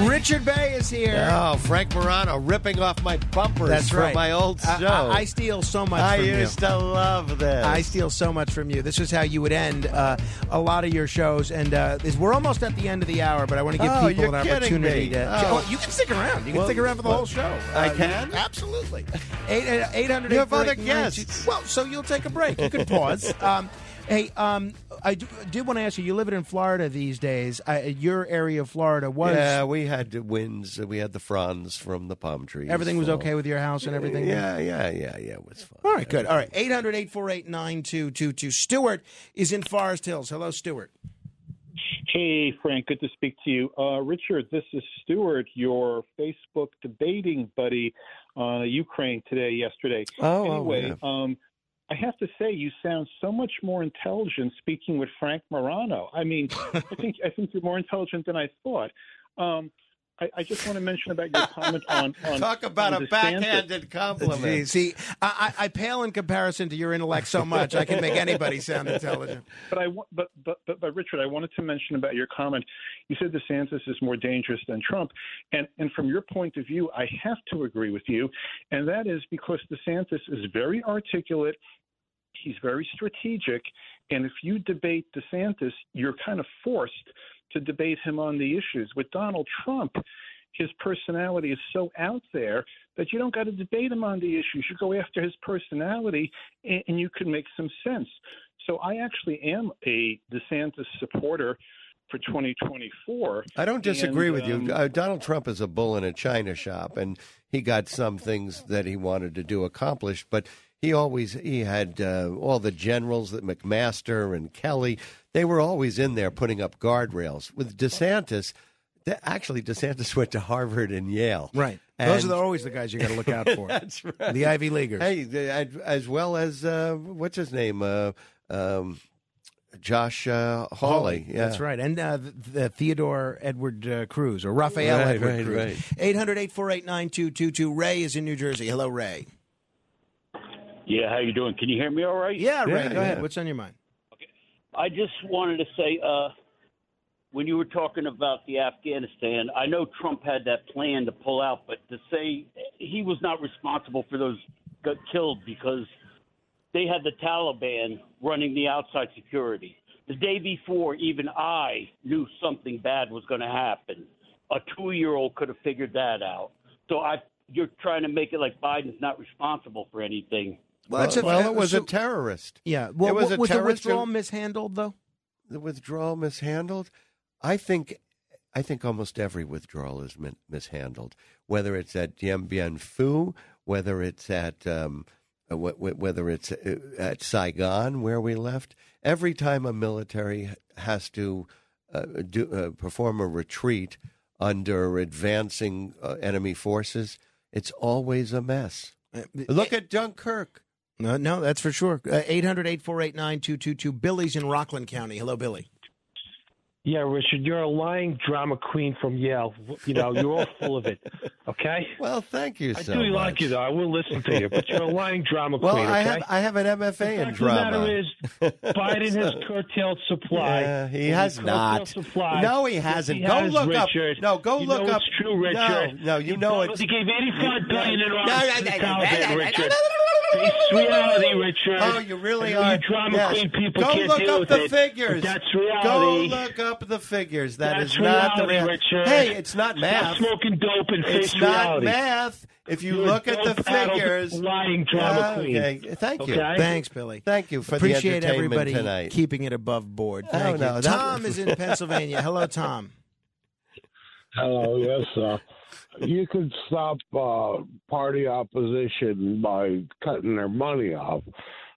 Richard Bey is here. Oh, Frank Morano ripping off my bumpers That's from right. my old I- show. I, I steal so much I from you. used to love this. I steal so much from you. This is how you would end uh, a lot of your shows, and uh, this, we're almost at the end of the hour. But I want to give Oh, people an opportunity me. to. Oh. Oh, you can stick around. You can Well, stick around for the well, whole show. I Uh, can? absolutely. Uh, eight hundred. You have other guests. Well, so you'll take a break. You can pause. um, hey, um, I did want to ask you. You live in Florida these days. Uh, your area of Florida was yeah, we had winds. We had the fronds from the palm trees. everything was fall. okay with your house and everything. Yeah, yeah, yeah, yeah. It was fun. All right, good. All right, 800 848 9222. Stuart is in Forest Hills. Hello, Stuart. Hey, Frank. Good to speak to you. Uh, Richard, this is Stuart, your Facebook debating buddy on Ukraine today, yesterday. Oh, oh, anyway, yeah. um, I have to say, you sound so much more intelligent speaking with Frank Morano. I mean, I think I think you're more intelligent than I thought. Um, I, I just want to mention about your comment on, on Talk about on a DeSantis. backhanded compliment. see I, I I pale in comparison to your intellect so much, I can make anybody sound intelligent. But I wa- but, but but but Richard, I wanted to mention about your comment. You said DeSantis is more dangerous than Trump, and and from your point of view, I have to agree with you, and that is because DeSantis is very articulate. He's very strategic, and if you debate DeSantis, you're kind of forced to debate him on the issues. With Donald Trump, his personality is so out there that you don't got to debate him on the issues. You go after his personality, and, and you can make some sense. So I actually am a DeSantis supporter for 2024. I don't disagree And, with you. um, Uh, Donald Trump is a bull in a china shop, and he got some things that he wanted to do accomplished. But he always he had uh, all the generals that McMaster and Kelly. They were always in there putting up guardrails. With DeSantis, actually DeSantis went to Harvard and Yale. Right. Those are the, always the guys you got to look out for. That's right. The Ivy Leaguers. Hey, as- as well as uh, what's his name, uh, um, Josh uh, Hawley. Yeah, That's right. And uh, the, the Theodore Edward uh, Cruz or Raphael Right, Edward right, Cruz. right. 800 848 9222. Ray is in New Jersey. Hello, Ray. Yeah, how you doing? Can you hear me all right? Yeah, Ray, Yeah, go ahead. What's on your mind? Okay. I just wanted to say, uh, when you were talking about the Afghanistan, I know Trump had that plan to pull out, but to say he was not responsible for those got killed because they had the Taliban running the outside security. The day before, even I knew something bad was going to happen. A two-year-old could have figured that out. So I, you're trying to make it like Biden's not responsible for anything. Well, That's a- well, it was so- a terrorist. Yeah. Well, it was wa- a was the terrorist who- withdrawal mishandled, though? the withdrawal mishandled? I think I think almost every withdrawal is min- mishandled. Whether it's at Dien Bien Phu, whether it's at um, uh, wh- wh- whether it's uh, at Saigon where we left, every time a military has to uh, do uh, perform a retreat under advancing uh, enemy forces, it's always a mess. Look at Dunkirk. No, no, that's for sure. Uh, 800 848 9222. Billy's in Rockland County. Hello, Billy. Yeah, Richard, you're a lying drama queen from Yale. You know, you're all full of it. Okay. Well, thank you I so do much. like you, though. I will listen to you, but you're a lying drama Well, queen. I okay? have I have an MFA in drama. The matter is, Biden has curtailed supply. Yeah, he has curtailed not. Supply, No, he hasn't. he Go has, look up- no, go You look up- It's true, No, Richard. no, you He know it. He gave 85 billion in No, no, to no, no, Taliban, no, no, Richard. Face reality, Richard. Oh, you really I are. You drama Yes. queen people Go can't look deal up with the it, figures. That's Go look up the figures. That That's is not the reality, Richard. Hey, it's not Stop math. smoking dope and face It's not reality. math. If you You're look at the figures, lying drama Ah, queen. Okay, thank you. Okay? Thanks, Billy. Thank you for Appreciate the entertainment everybody tonight. keeping it above board. Oh, Thank no, that Tom is in Pennsylvania. Hello, Tom. Hello, yes, sir. you could stop uh, party opposition by cutting their money off,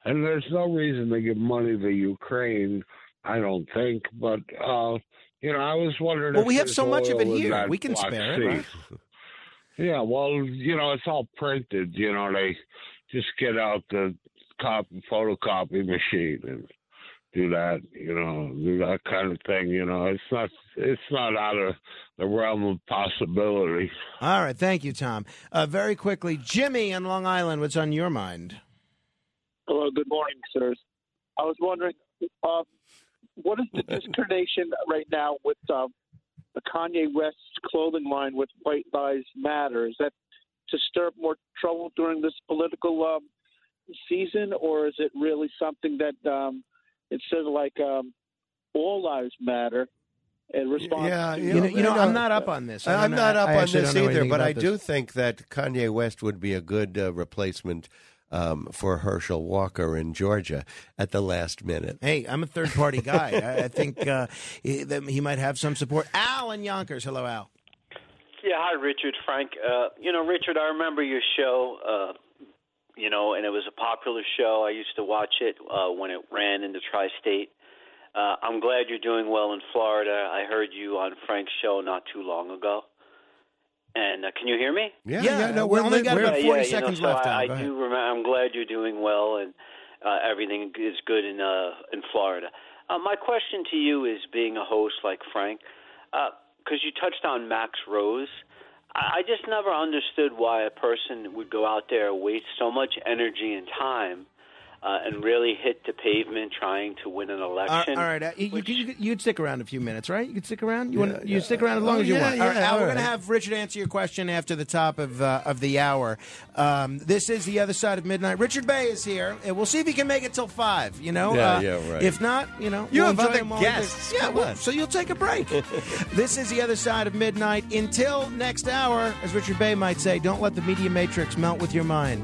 and there's no reason to give money to Ukraine. I don't think, but uh, you know, I was wondering. Well, if we have so much of it here. We can Black spare it, right? Yeah, well, you know, it's all printed. You know, they just get out the copy photocopy machine and do that. You know, do that kind of thing. You know, it's not it's not out of the realm of possibility. All right. Thank you, Tom. Uh, very quickly, Jimmy on Long Island, what's on your mind? Hello, good morning, sirs. I was wondering, um, what is the discrimination right now with um, the Kanye West's clothing line with White Lives Matter? Is that to stir up more trouble during this political um, season, or is it really something that um, instead of like um, all lives matter, in response Yeah, You know, you know, I'm not up on this. I I'm don't not up I on this either, but about I this. do think that Kanye West would be a good uh, replacement um, for Herschel Walker in Georgia at the last minute. Hey, I'm a third party guy. I, I think uh, he, that he might have some support. Al and Yonkers. Hello, Al. Yeah, hi, Richard, Frank. Uh, you know, Richard, I remember your show. Uh, you know, and it was a popular show. I used to watch it uh, when it ran in the tri-state. Uh, I'm glad you're doing well in Florida. I heard you on Frank's show not too long ago. And uh, can you hear me? Yeah, Yeah, yeah, no, we we're only got we're- about 40 yeah, you know, seconds so left, Al. I, I Go ahead. do remember. I'm glad you're doing well, and uh, everything is good in uh, in Florida. Uh, my question to you is, being a host like Frank, because you touched on Max Rose. I I just never understood why a person would go out there, waste so much energy and time, uh, and really hit the pavement trying to win an election. all right, uh, you, you, you, you'd stick around a few minutes, right? You could stick around. You Yeah, want you yeah. stick around as long Oh, as you yeah, want. all right, yeah, Al, all we're going to have Richard answer your question after the top of uh, of the hour. Um, this is the other side of midnight. Richard Bey is here, and we'll see if he can make it till five. You know, Yeah, Uh, yeah, right. If not, you know, You we'll have other him while guests. Yeah, Come well, on. so you'll take a break. this is the other side of midnight. Until next hour, as Richard Bey might say, don't let the media matrix melt with your mind.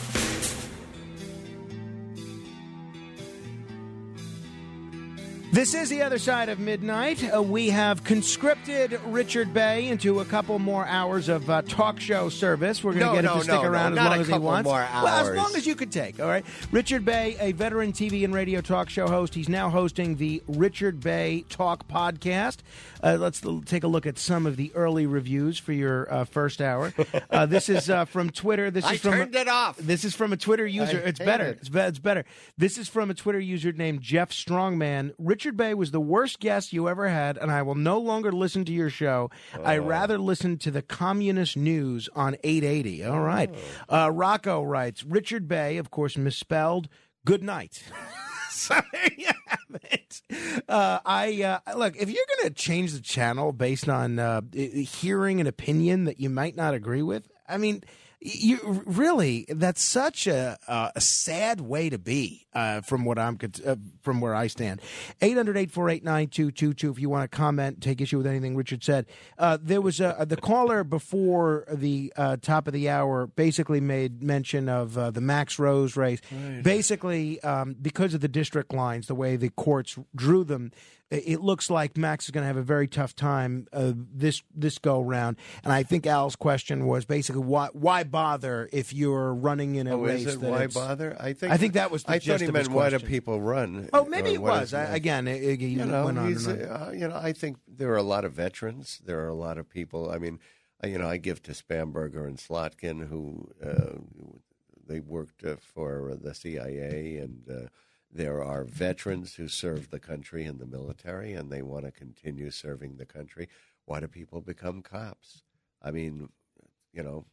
This is the other side of midnight. Uh, we have conscripted Richard Bey into a couple more hours of uh, talk show service. We're going to No, get no, him to stick no, around as long a as he wants. Well, as long as you could take. All right. Richard Bey, a veteran TV and radio talk show host. He's now hosting the Richard Bey Talk podcast. Uh, let's take a look at some of the early reviews for your uh, first hour. Uh, this is uh, from Twitter. This I is from turned it off. This is from a Twitter user. I it's better. it. It's, be- it's better. This is from a Twitter user named Jeff Strongman. Richard Bey was the worst guest you ever had, and I will no longer listen to your show. I Oh. rather listen to the communist news on 880. All right. Oh. Uh, Rocco writes Richard Bey, of course, misspelled. Good night. so there you have it. Uh, I uh, look if you're going to change the channel based on uh, hearing an opinion that you might not agree with. I mean, you really that's such a uh, a sad way to be uh, from what I'm uh, from where I stand. 800-848-9222 if you want to comment, take issue with anything Richard said. Uh, there was a, the caller before the uh, top of the hour basically made mention of uh, the Max Rose race. Basically, um, because of the district lines, the way the courts drew them, it looks like Max is going to have a very tough time uh, this this go round. And I think Al's question was basically why why bother if you're running in a Oh, race? is it why bother? I think I think that was the I thought he meant why do people run? Oh, maybe Or it was. I, again, it, it- you know, went on and on. uh, you know, I think there are a lot of veterans. There are a lot of people. I mean, uh, you know, I give to Spanberger and Slotkin, who uh, they worked uh, for the CIA, and uh, there are veterans who serve the country in the military, and they want to continue serving the country. Why do people become cops? I mean, you know,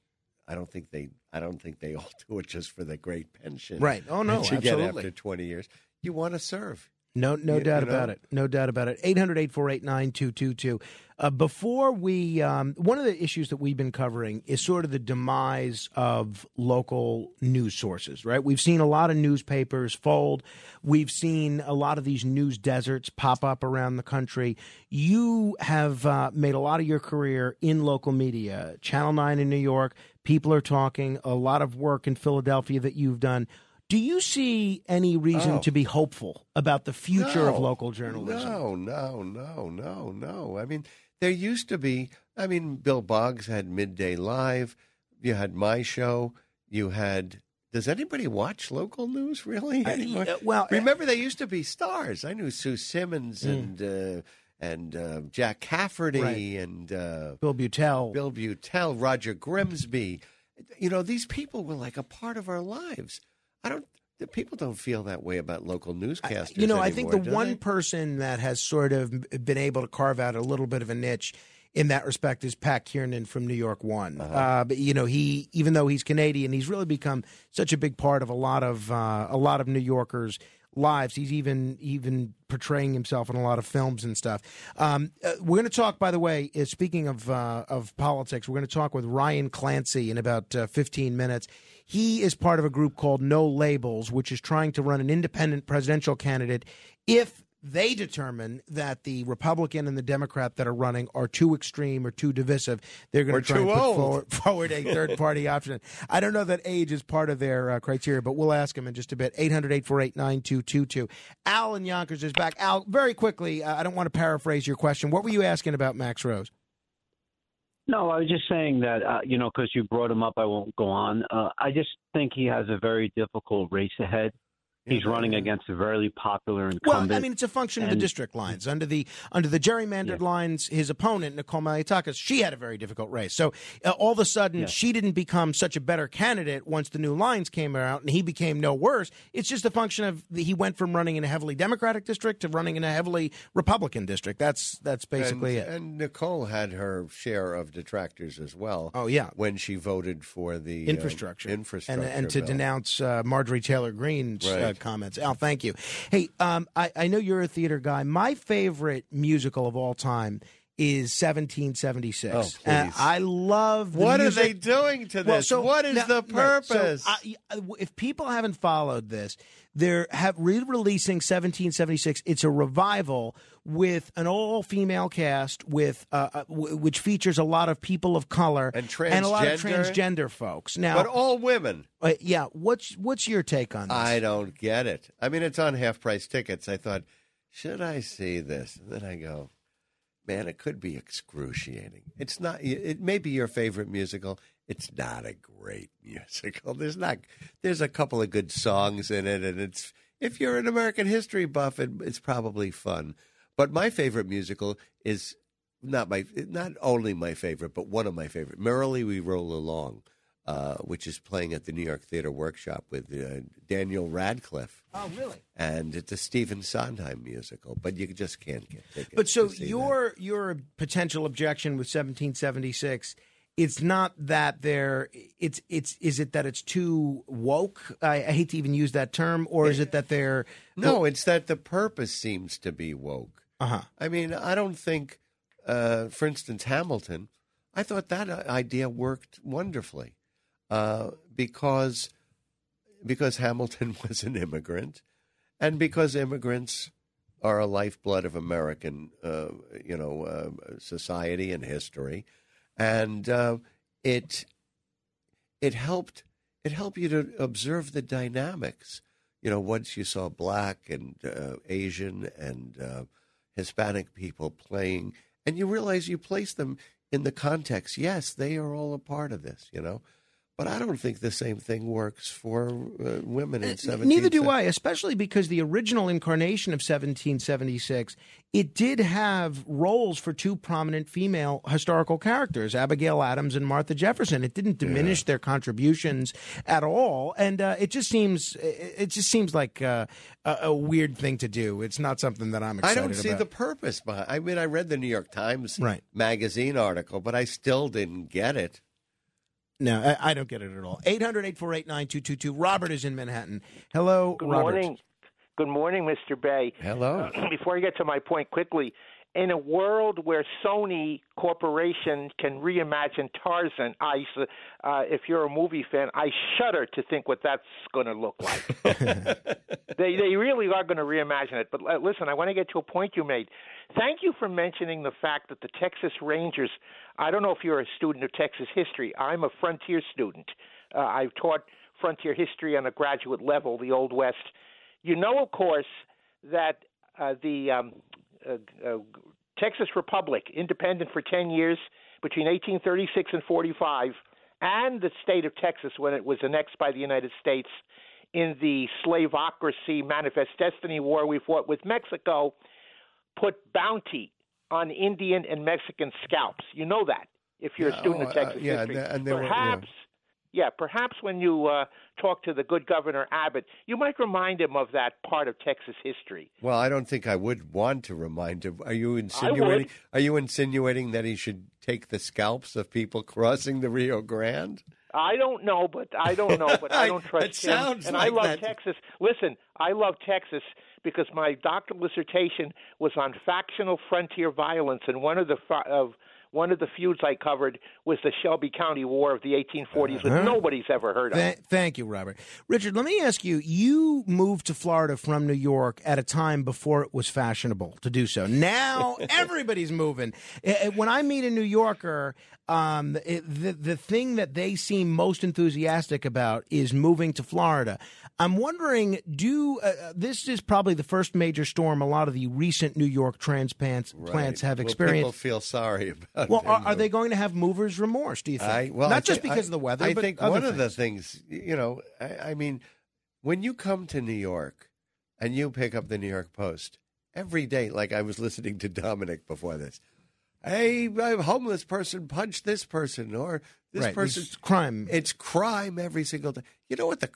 I don't think they. I don't think they all do it just for the great pension. Right. Oh, no, that you get absolutely. after twenty years. You want to serve. No, no You- doubt you know? about it. No doubt about it. 800 848 9222. Uh, Before we, um, one of the issues that we've been covering is sort of the demise of local news sources, right? We've seen a lot of newspapers fold. We've seen a lot of these news deserts pop up around the country. You have uh, made a lot of your career in local media, Channel 9 in New York. People are talking, a lot of work in Philadelphia that you've done. Do you see any reason Oh. to be hopeful about the future of local journalism? No, no, no, no, no. I mean, there used to be. I mean, Bill Boggs had Midday Live. You had my show. You had. Does anybody watch local news really anymore? uh, well, remember they used to be stars. I knew Sue Simmons Mm. and uh, and uh, Jack Cafferty Right. and uh, Bill Beutel. Bill Beutel, Roger Grimsby. You know, these people were like a part of our lives. I don't. The people don't feel that way about local newscasters. You know, I think the one they? person that has sort of been able to carve out a little bit of a niche in that respect is Pat Kiernan from New York One. uh Uh-huh. but you know, he even though he's Canadian, he's really become such a big part of a lot of uh, a lot of New Yorkers' lives. He's even even portraying himself in a lot of films and stuff. Um, uh, we're going to talk, by the way. Uh, speaking of uh, of politics, we're going to talk with Ryan Clancy in about uh, 15 minutes. He is part of a group called No Labels, which is trying to run an independent presidential candidate if they determine that the Republican and the Democrat that are running are too extreme or too divisive, they're going to try and too put forward, forward a third party option. I don't know that age is part of their uh, criteria, but we'll ask him in just a bit. 800 848 9222. Al in Yonkers is back. Al, very quickly, uh, I don't want to paraphrase your question. What were you asking about Max Rose? No, I was just saying that, uh, you know, because you brought him up, I won't go on. Uh, I just think he has a very difficult race ahead. He's running against a very popular incumbent. Well. I mean, it's a function of the district lines. Under the under the gerrymandered lines, his opponent Nicole Maliotakis, she had a very difficult race. So uh, all of a sudden, she didn't become such a better candidate once the new lines came out, and he became no worse. It's just a function of the, he went from running in a heavily Democratic district to running in a heavily Republican district. That's that's basically and, it. And Nicole had her share of detractors as well. Oh yeah, when she voted for the uh, infrastructure, infrastructure, and, and to bill. denounce uh, Marjorie Taylor Greene's uh, Right. comments. Al, thank you. Hey, um, I, I know you're a theater guy. My favorite musical of all time is 1776. Oh, And please. I love. What are they doing to Well, this? so- what is now- the right, so purpose? I- I- if people haven't followed this, they're have re-releasing 1776. It's a revival with an all-female cast with uh, uh, w- which features a lot of people of color And a lot of transgender? folks. Now, but all women. uh, yeah, what's what's your take on this? I don't get it. I mean, it's on half price tickets. I thought, should I see this? And then I go, man, it could be excruciating. It's not. It may be your favorite musical. It's not a great musical. There's not. There's a couple of good songs in it, and it's. If you're an American history buff, it, it's probably fun. But my favorite musical is not my not only my favorite, but one of my favorite. Merrily We Roll Along, uh, which is playing at the New York Theater Workshop with uh, Daniel Radcliffe, Oh, really? and it's a Stephen Sondheim musical. But you just can't get tickets. But so your your potential objection with 1776, it's not that they're it's it's is it that it's too woke? I, I hate to even use that term, or is it that they're No, it's that the purpose seems to be woke. Uh-huh. I mean, I don't think, uh, for instance, Hamilton. I thought that uh, idea worked wonderfully uh, because because Hamilton was an immigrant, and because immigrants are a lifeblood of American, uh, you know, uh, society and history, and uh, it it helped it helped you to observe the dynamics. You know, once you saw black and Asian and Hispanic people playing, and you realize you place them in the context. Yes, they are all a part of this. You know, but I don't think the same thing works for uh, women in seventeen. Neither do I, especially because the original incarnation of 1776, it did have roles for two prominent female historical characters, Abigail Adams and Martha Jefferson. It didn't diminish their contributions at all, and uh, it just seems it it just seems like uh, a, a weird thing to do. It's not something that I'm I don't see about. the purpose behind. I mean, I read the New York Times Right. magazine article, but I still didn't get it. No, I, I don't get it at all. 800 848 9222. Robert is in Manhattan. Hello, Good Robert. morning. Good morning, Mr. Bey. Hello. Before I get to my point quickly, in a world where Sony Corporation can reimagine Tarzan, I, uh, if you're a movie fan, I shudder to think what that's going to look like. they they really are going to reimagine it. But uh, listen, I want to get to a point you made. Thank you for mentioning the fact that the Texas Rangers. I don't know if you're a student of Texas history. I'm a frontier student. Uh, I've taught frontier history on a graduate level, the Old West. You know, of course, that uh, the um, uh, uh, Texas Republic, independent for 10 years between 1836 and 45, and the state of Texas when it was annexed by the United States in the slavocracy manifest destiny war we fought with Mexico, put bounty on Indian and Mexican scalps. You know that if you're Yeah, a student oh, of uh, Texas yeah, history. and- and there were- yeah. Yeah, perhaps when you uh, talk to the good Governor Abbott, you might remind him of that part of Texas history. Well, I don't think I would want to remind him. Are you insinuating? Are you insinuating that he should take the scalps of people crossing the Rio Grande? I don't know, but I don't know, but I don't trust It him. sounds and like I love that. Texas. Listen, I love Texas because my doctoral dissertation was on factional frontier violence, and one of the of one of the feuds I covered was the Shelby County War of the 1840s, which Uh-huh. nobody's ever heard of. Th- thank you, Robert. Richard, let me ask you you moved to Florida from New York at a time before it was fashionable to do so. Now everybody's moving. Eh, eh, When I meet a New Yorker, um, it, the, the thing that they seem most enthusiastic about is moving to Florida. I'm wondering, do uh, uh, this is probably the first major storm a lot of the recent New York transplants plants have Well, experienced. people feel sorry about. well, are, are they going to have movers remorse? Do you think? I, well, not I just because I- of the weather. I think one of the things. things, you know, I, I mean, when you come to New York and you pick up the New York Post every day, like I was listening to Dominic before this. Hey, a homeless person punched this person, or this Right, person it's crime. It's crime every single day. You know what the?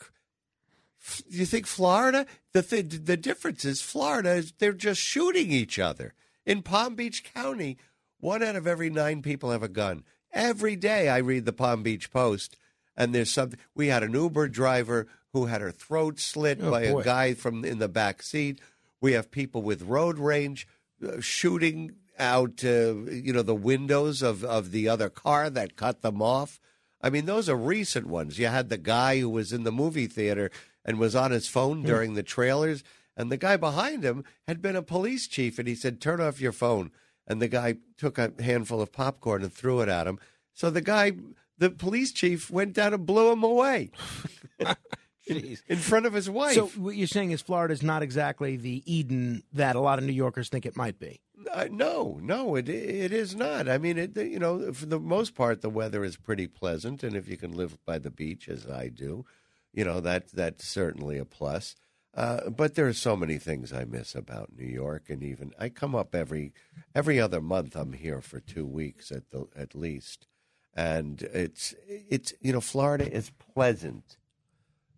You think Florida? The th- the difference is Florida is they're just shooting each other. In Palm Beach County, one out of every nine people have a gun. Every day I read the Palm Beach Post, and there's something. We had an Uber driver who had her throat slit Oh, by boy. a guy from in the back seat. We have people with road rage uh, shooting out, uh, you know, the windows of, of the other car that cut them off. I mean, those are recent ones. You had the guy who was in the movie theater and was on his phone during the trailers, and the guy behind him had been a police chief, and he said, "Turn off your phone." And the guy took a handful of popcorn and threw it at him. So the guy, the police chief, went down and blew him away in, in front of his wife. So what you're saying is Florida's not exactly the Eden that a lot of New Yorkers think it might be. Uh, no, no, it it is not. I mean, it you know, for the most part, the weather is pretty pleasant, and if you can live by the beach, as I do, you know that that's certainly a plus. Uh, but there are so many things I miss about New York, and even I come up every every other month. I'm here for two weeks at the at least, and it's it's you know, Florida is pleasant.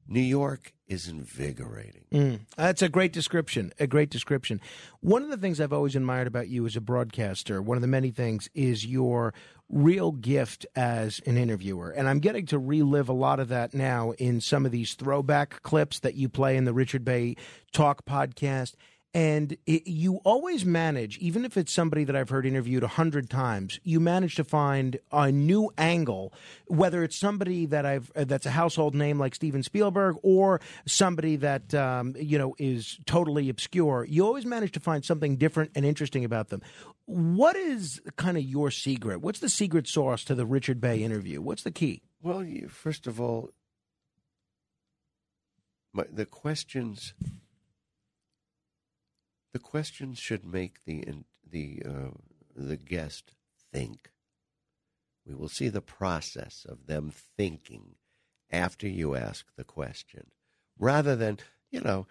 New York is invigorating. Mm. That's a great description. A great description. One of the things I've always admired about you as a broadcaster, one of the many things, is your real gift as an interviewer. And I'm getting to relive a lot of that now in some of these throwback clips that you play in the Richard Bey Talk podcast. And it, you always manage, even if it's somebody that I've heard interviewed a hundred times, you manage to find a new angle, whether it's somebody that I've uh, that's a household name like Steven Spielberg or somebody that um, you know is totally obscure. You always manage to find something different and interesting about them. What is kind of your secret? What's the secret sauce to the Richard Bey interview? What's the key? Well, you, first of all, my, the questions the questions should make the the uh, the guest think. We will see the process of them thinking after you ask the question, rather than you know.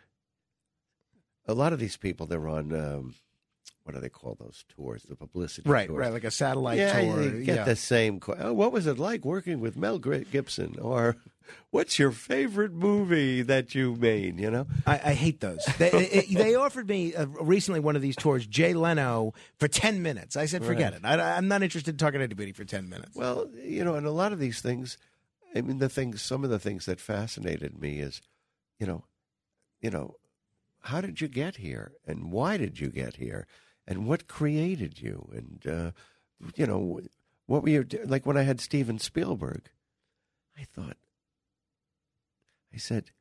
A lot of these people, they're on um, what do they call those tours? The publicity Right, tours. right, like a satellite yeah, tour, You get yeah. the same. Oh, what was it like working with Mel Gibson? Or what's your favorite movie that you made? You know, I, I hate those. They, they, they offered me uh, recently one of these tours, Jay Leno, for 10 minutes. I said, forget Right. it. I, I'm not interested in talking to anybody for 10 minutes. Well, you know, and a lot of these things, I mean, the things, some of the things that fascinated me is, you know, you know, how did you get here, and why did you get here, and what created you, and uh, you know, what were you like when I had Steven Spielberg? I thought, I said,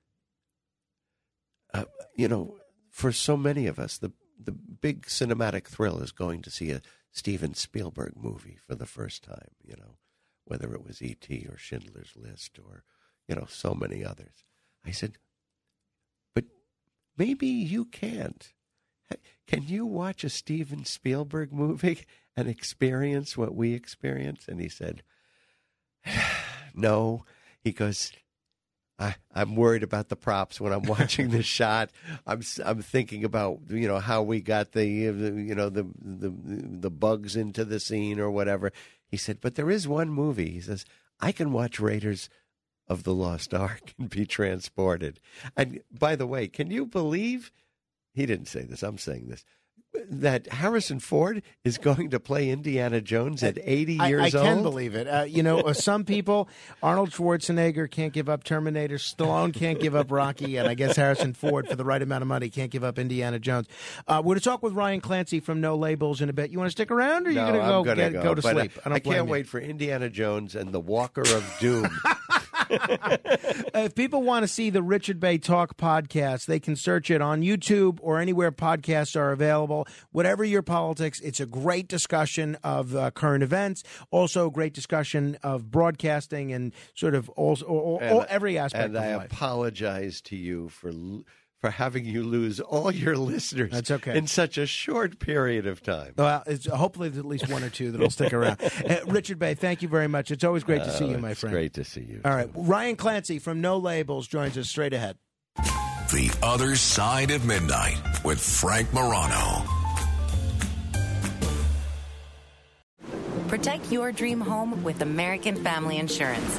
uh, you know, for so many of us, the the big cinematic thrill is going to see a Steven Spielberg movie for the first time. You know, whether it was E.T. or Schindler's List or you know so many others. I said, but maybe you can't. Can you watch a Steven Spielberg movie and experience what we experience? And he said, no. He goes, I, I'm worried about the props when I'm watching this shot. I'm I'm thinking about you know how we got the, the you know the, the the bugs into the scene or whatever. He said, but there is one movie. He says I can watch Raiders of the Lost Ark and be transported. And by the way, can you believe? He didn't say this. I'm saying this that Harrison Ford is going to play Indiana Jones at 80 I, years I old? I can believe it. Uh, you know, uh, some people, Arnold Schwarzenegger can't give up Terminator, Stallone can't give up Rocky, and I guess Harrison Ford, for the right amount of money, can't give up Indiana Jones. Uh, we're going to talk with Ryan Clancy from No Labels in a bit. You want to stick around, or are you No, going to go get, go, go to but sleep? I, I can't you. wait for Indiana Jones and the Walker of Doom. if people want to see the Richard Bey Talk podcast, they can search it on YouTube or anywhere podcasts are available. Whatever your politics, it's a great discussion of uh, current events, also a great discussion of broadcasting and sort of also all, all, And- every aspect And I life. apologize to you for l- for having you lose all your listeners. That's okay. in such a short period of time. Well, it's, hopefully there's at least one or two that'll stick around. Uh, Richard Bey, thank you very much. It's always great to see Oh, you, my it's friend. great to see you. All right, Ryan Clancy from No Labels joins us straight ahead. The Other Side of Midnight with Frank Morano. Protect your dream home with American Family Insurance.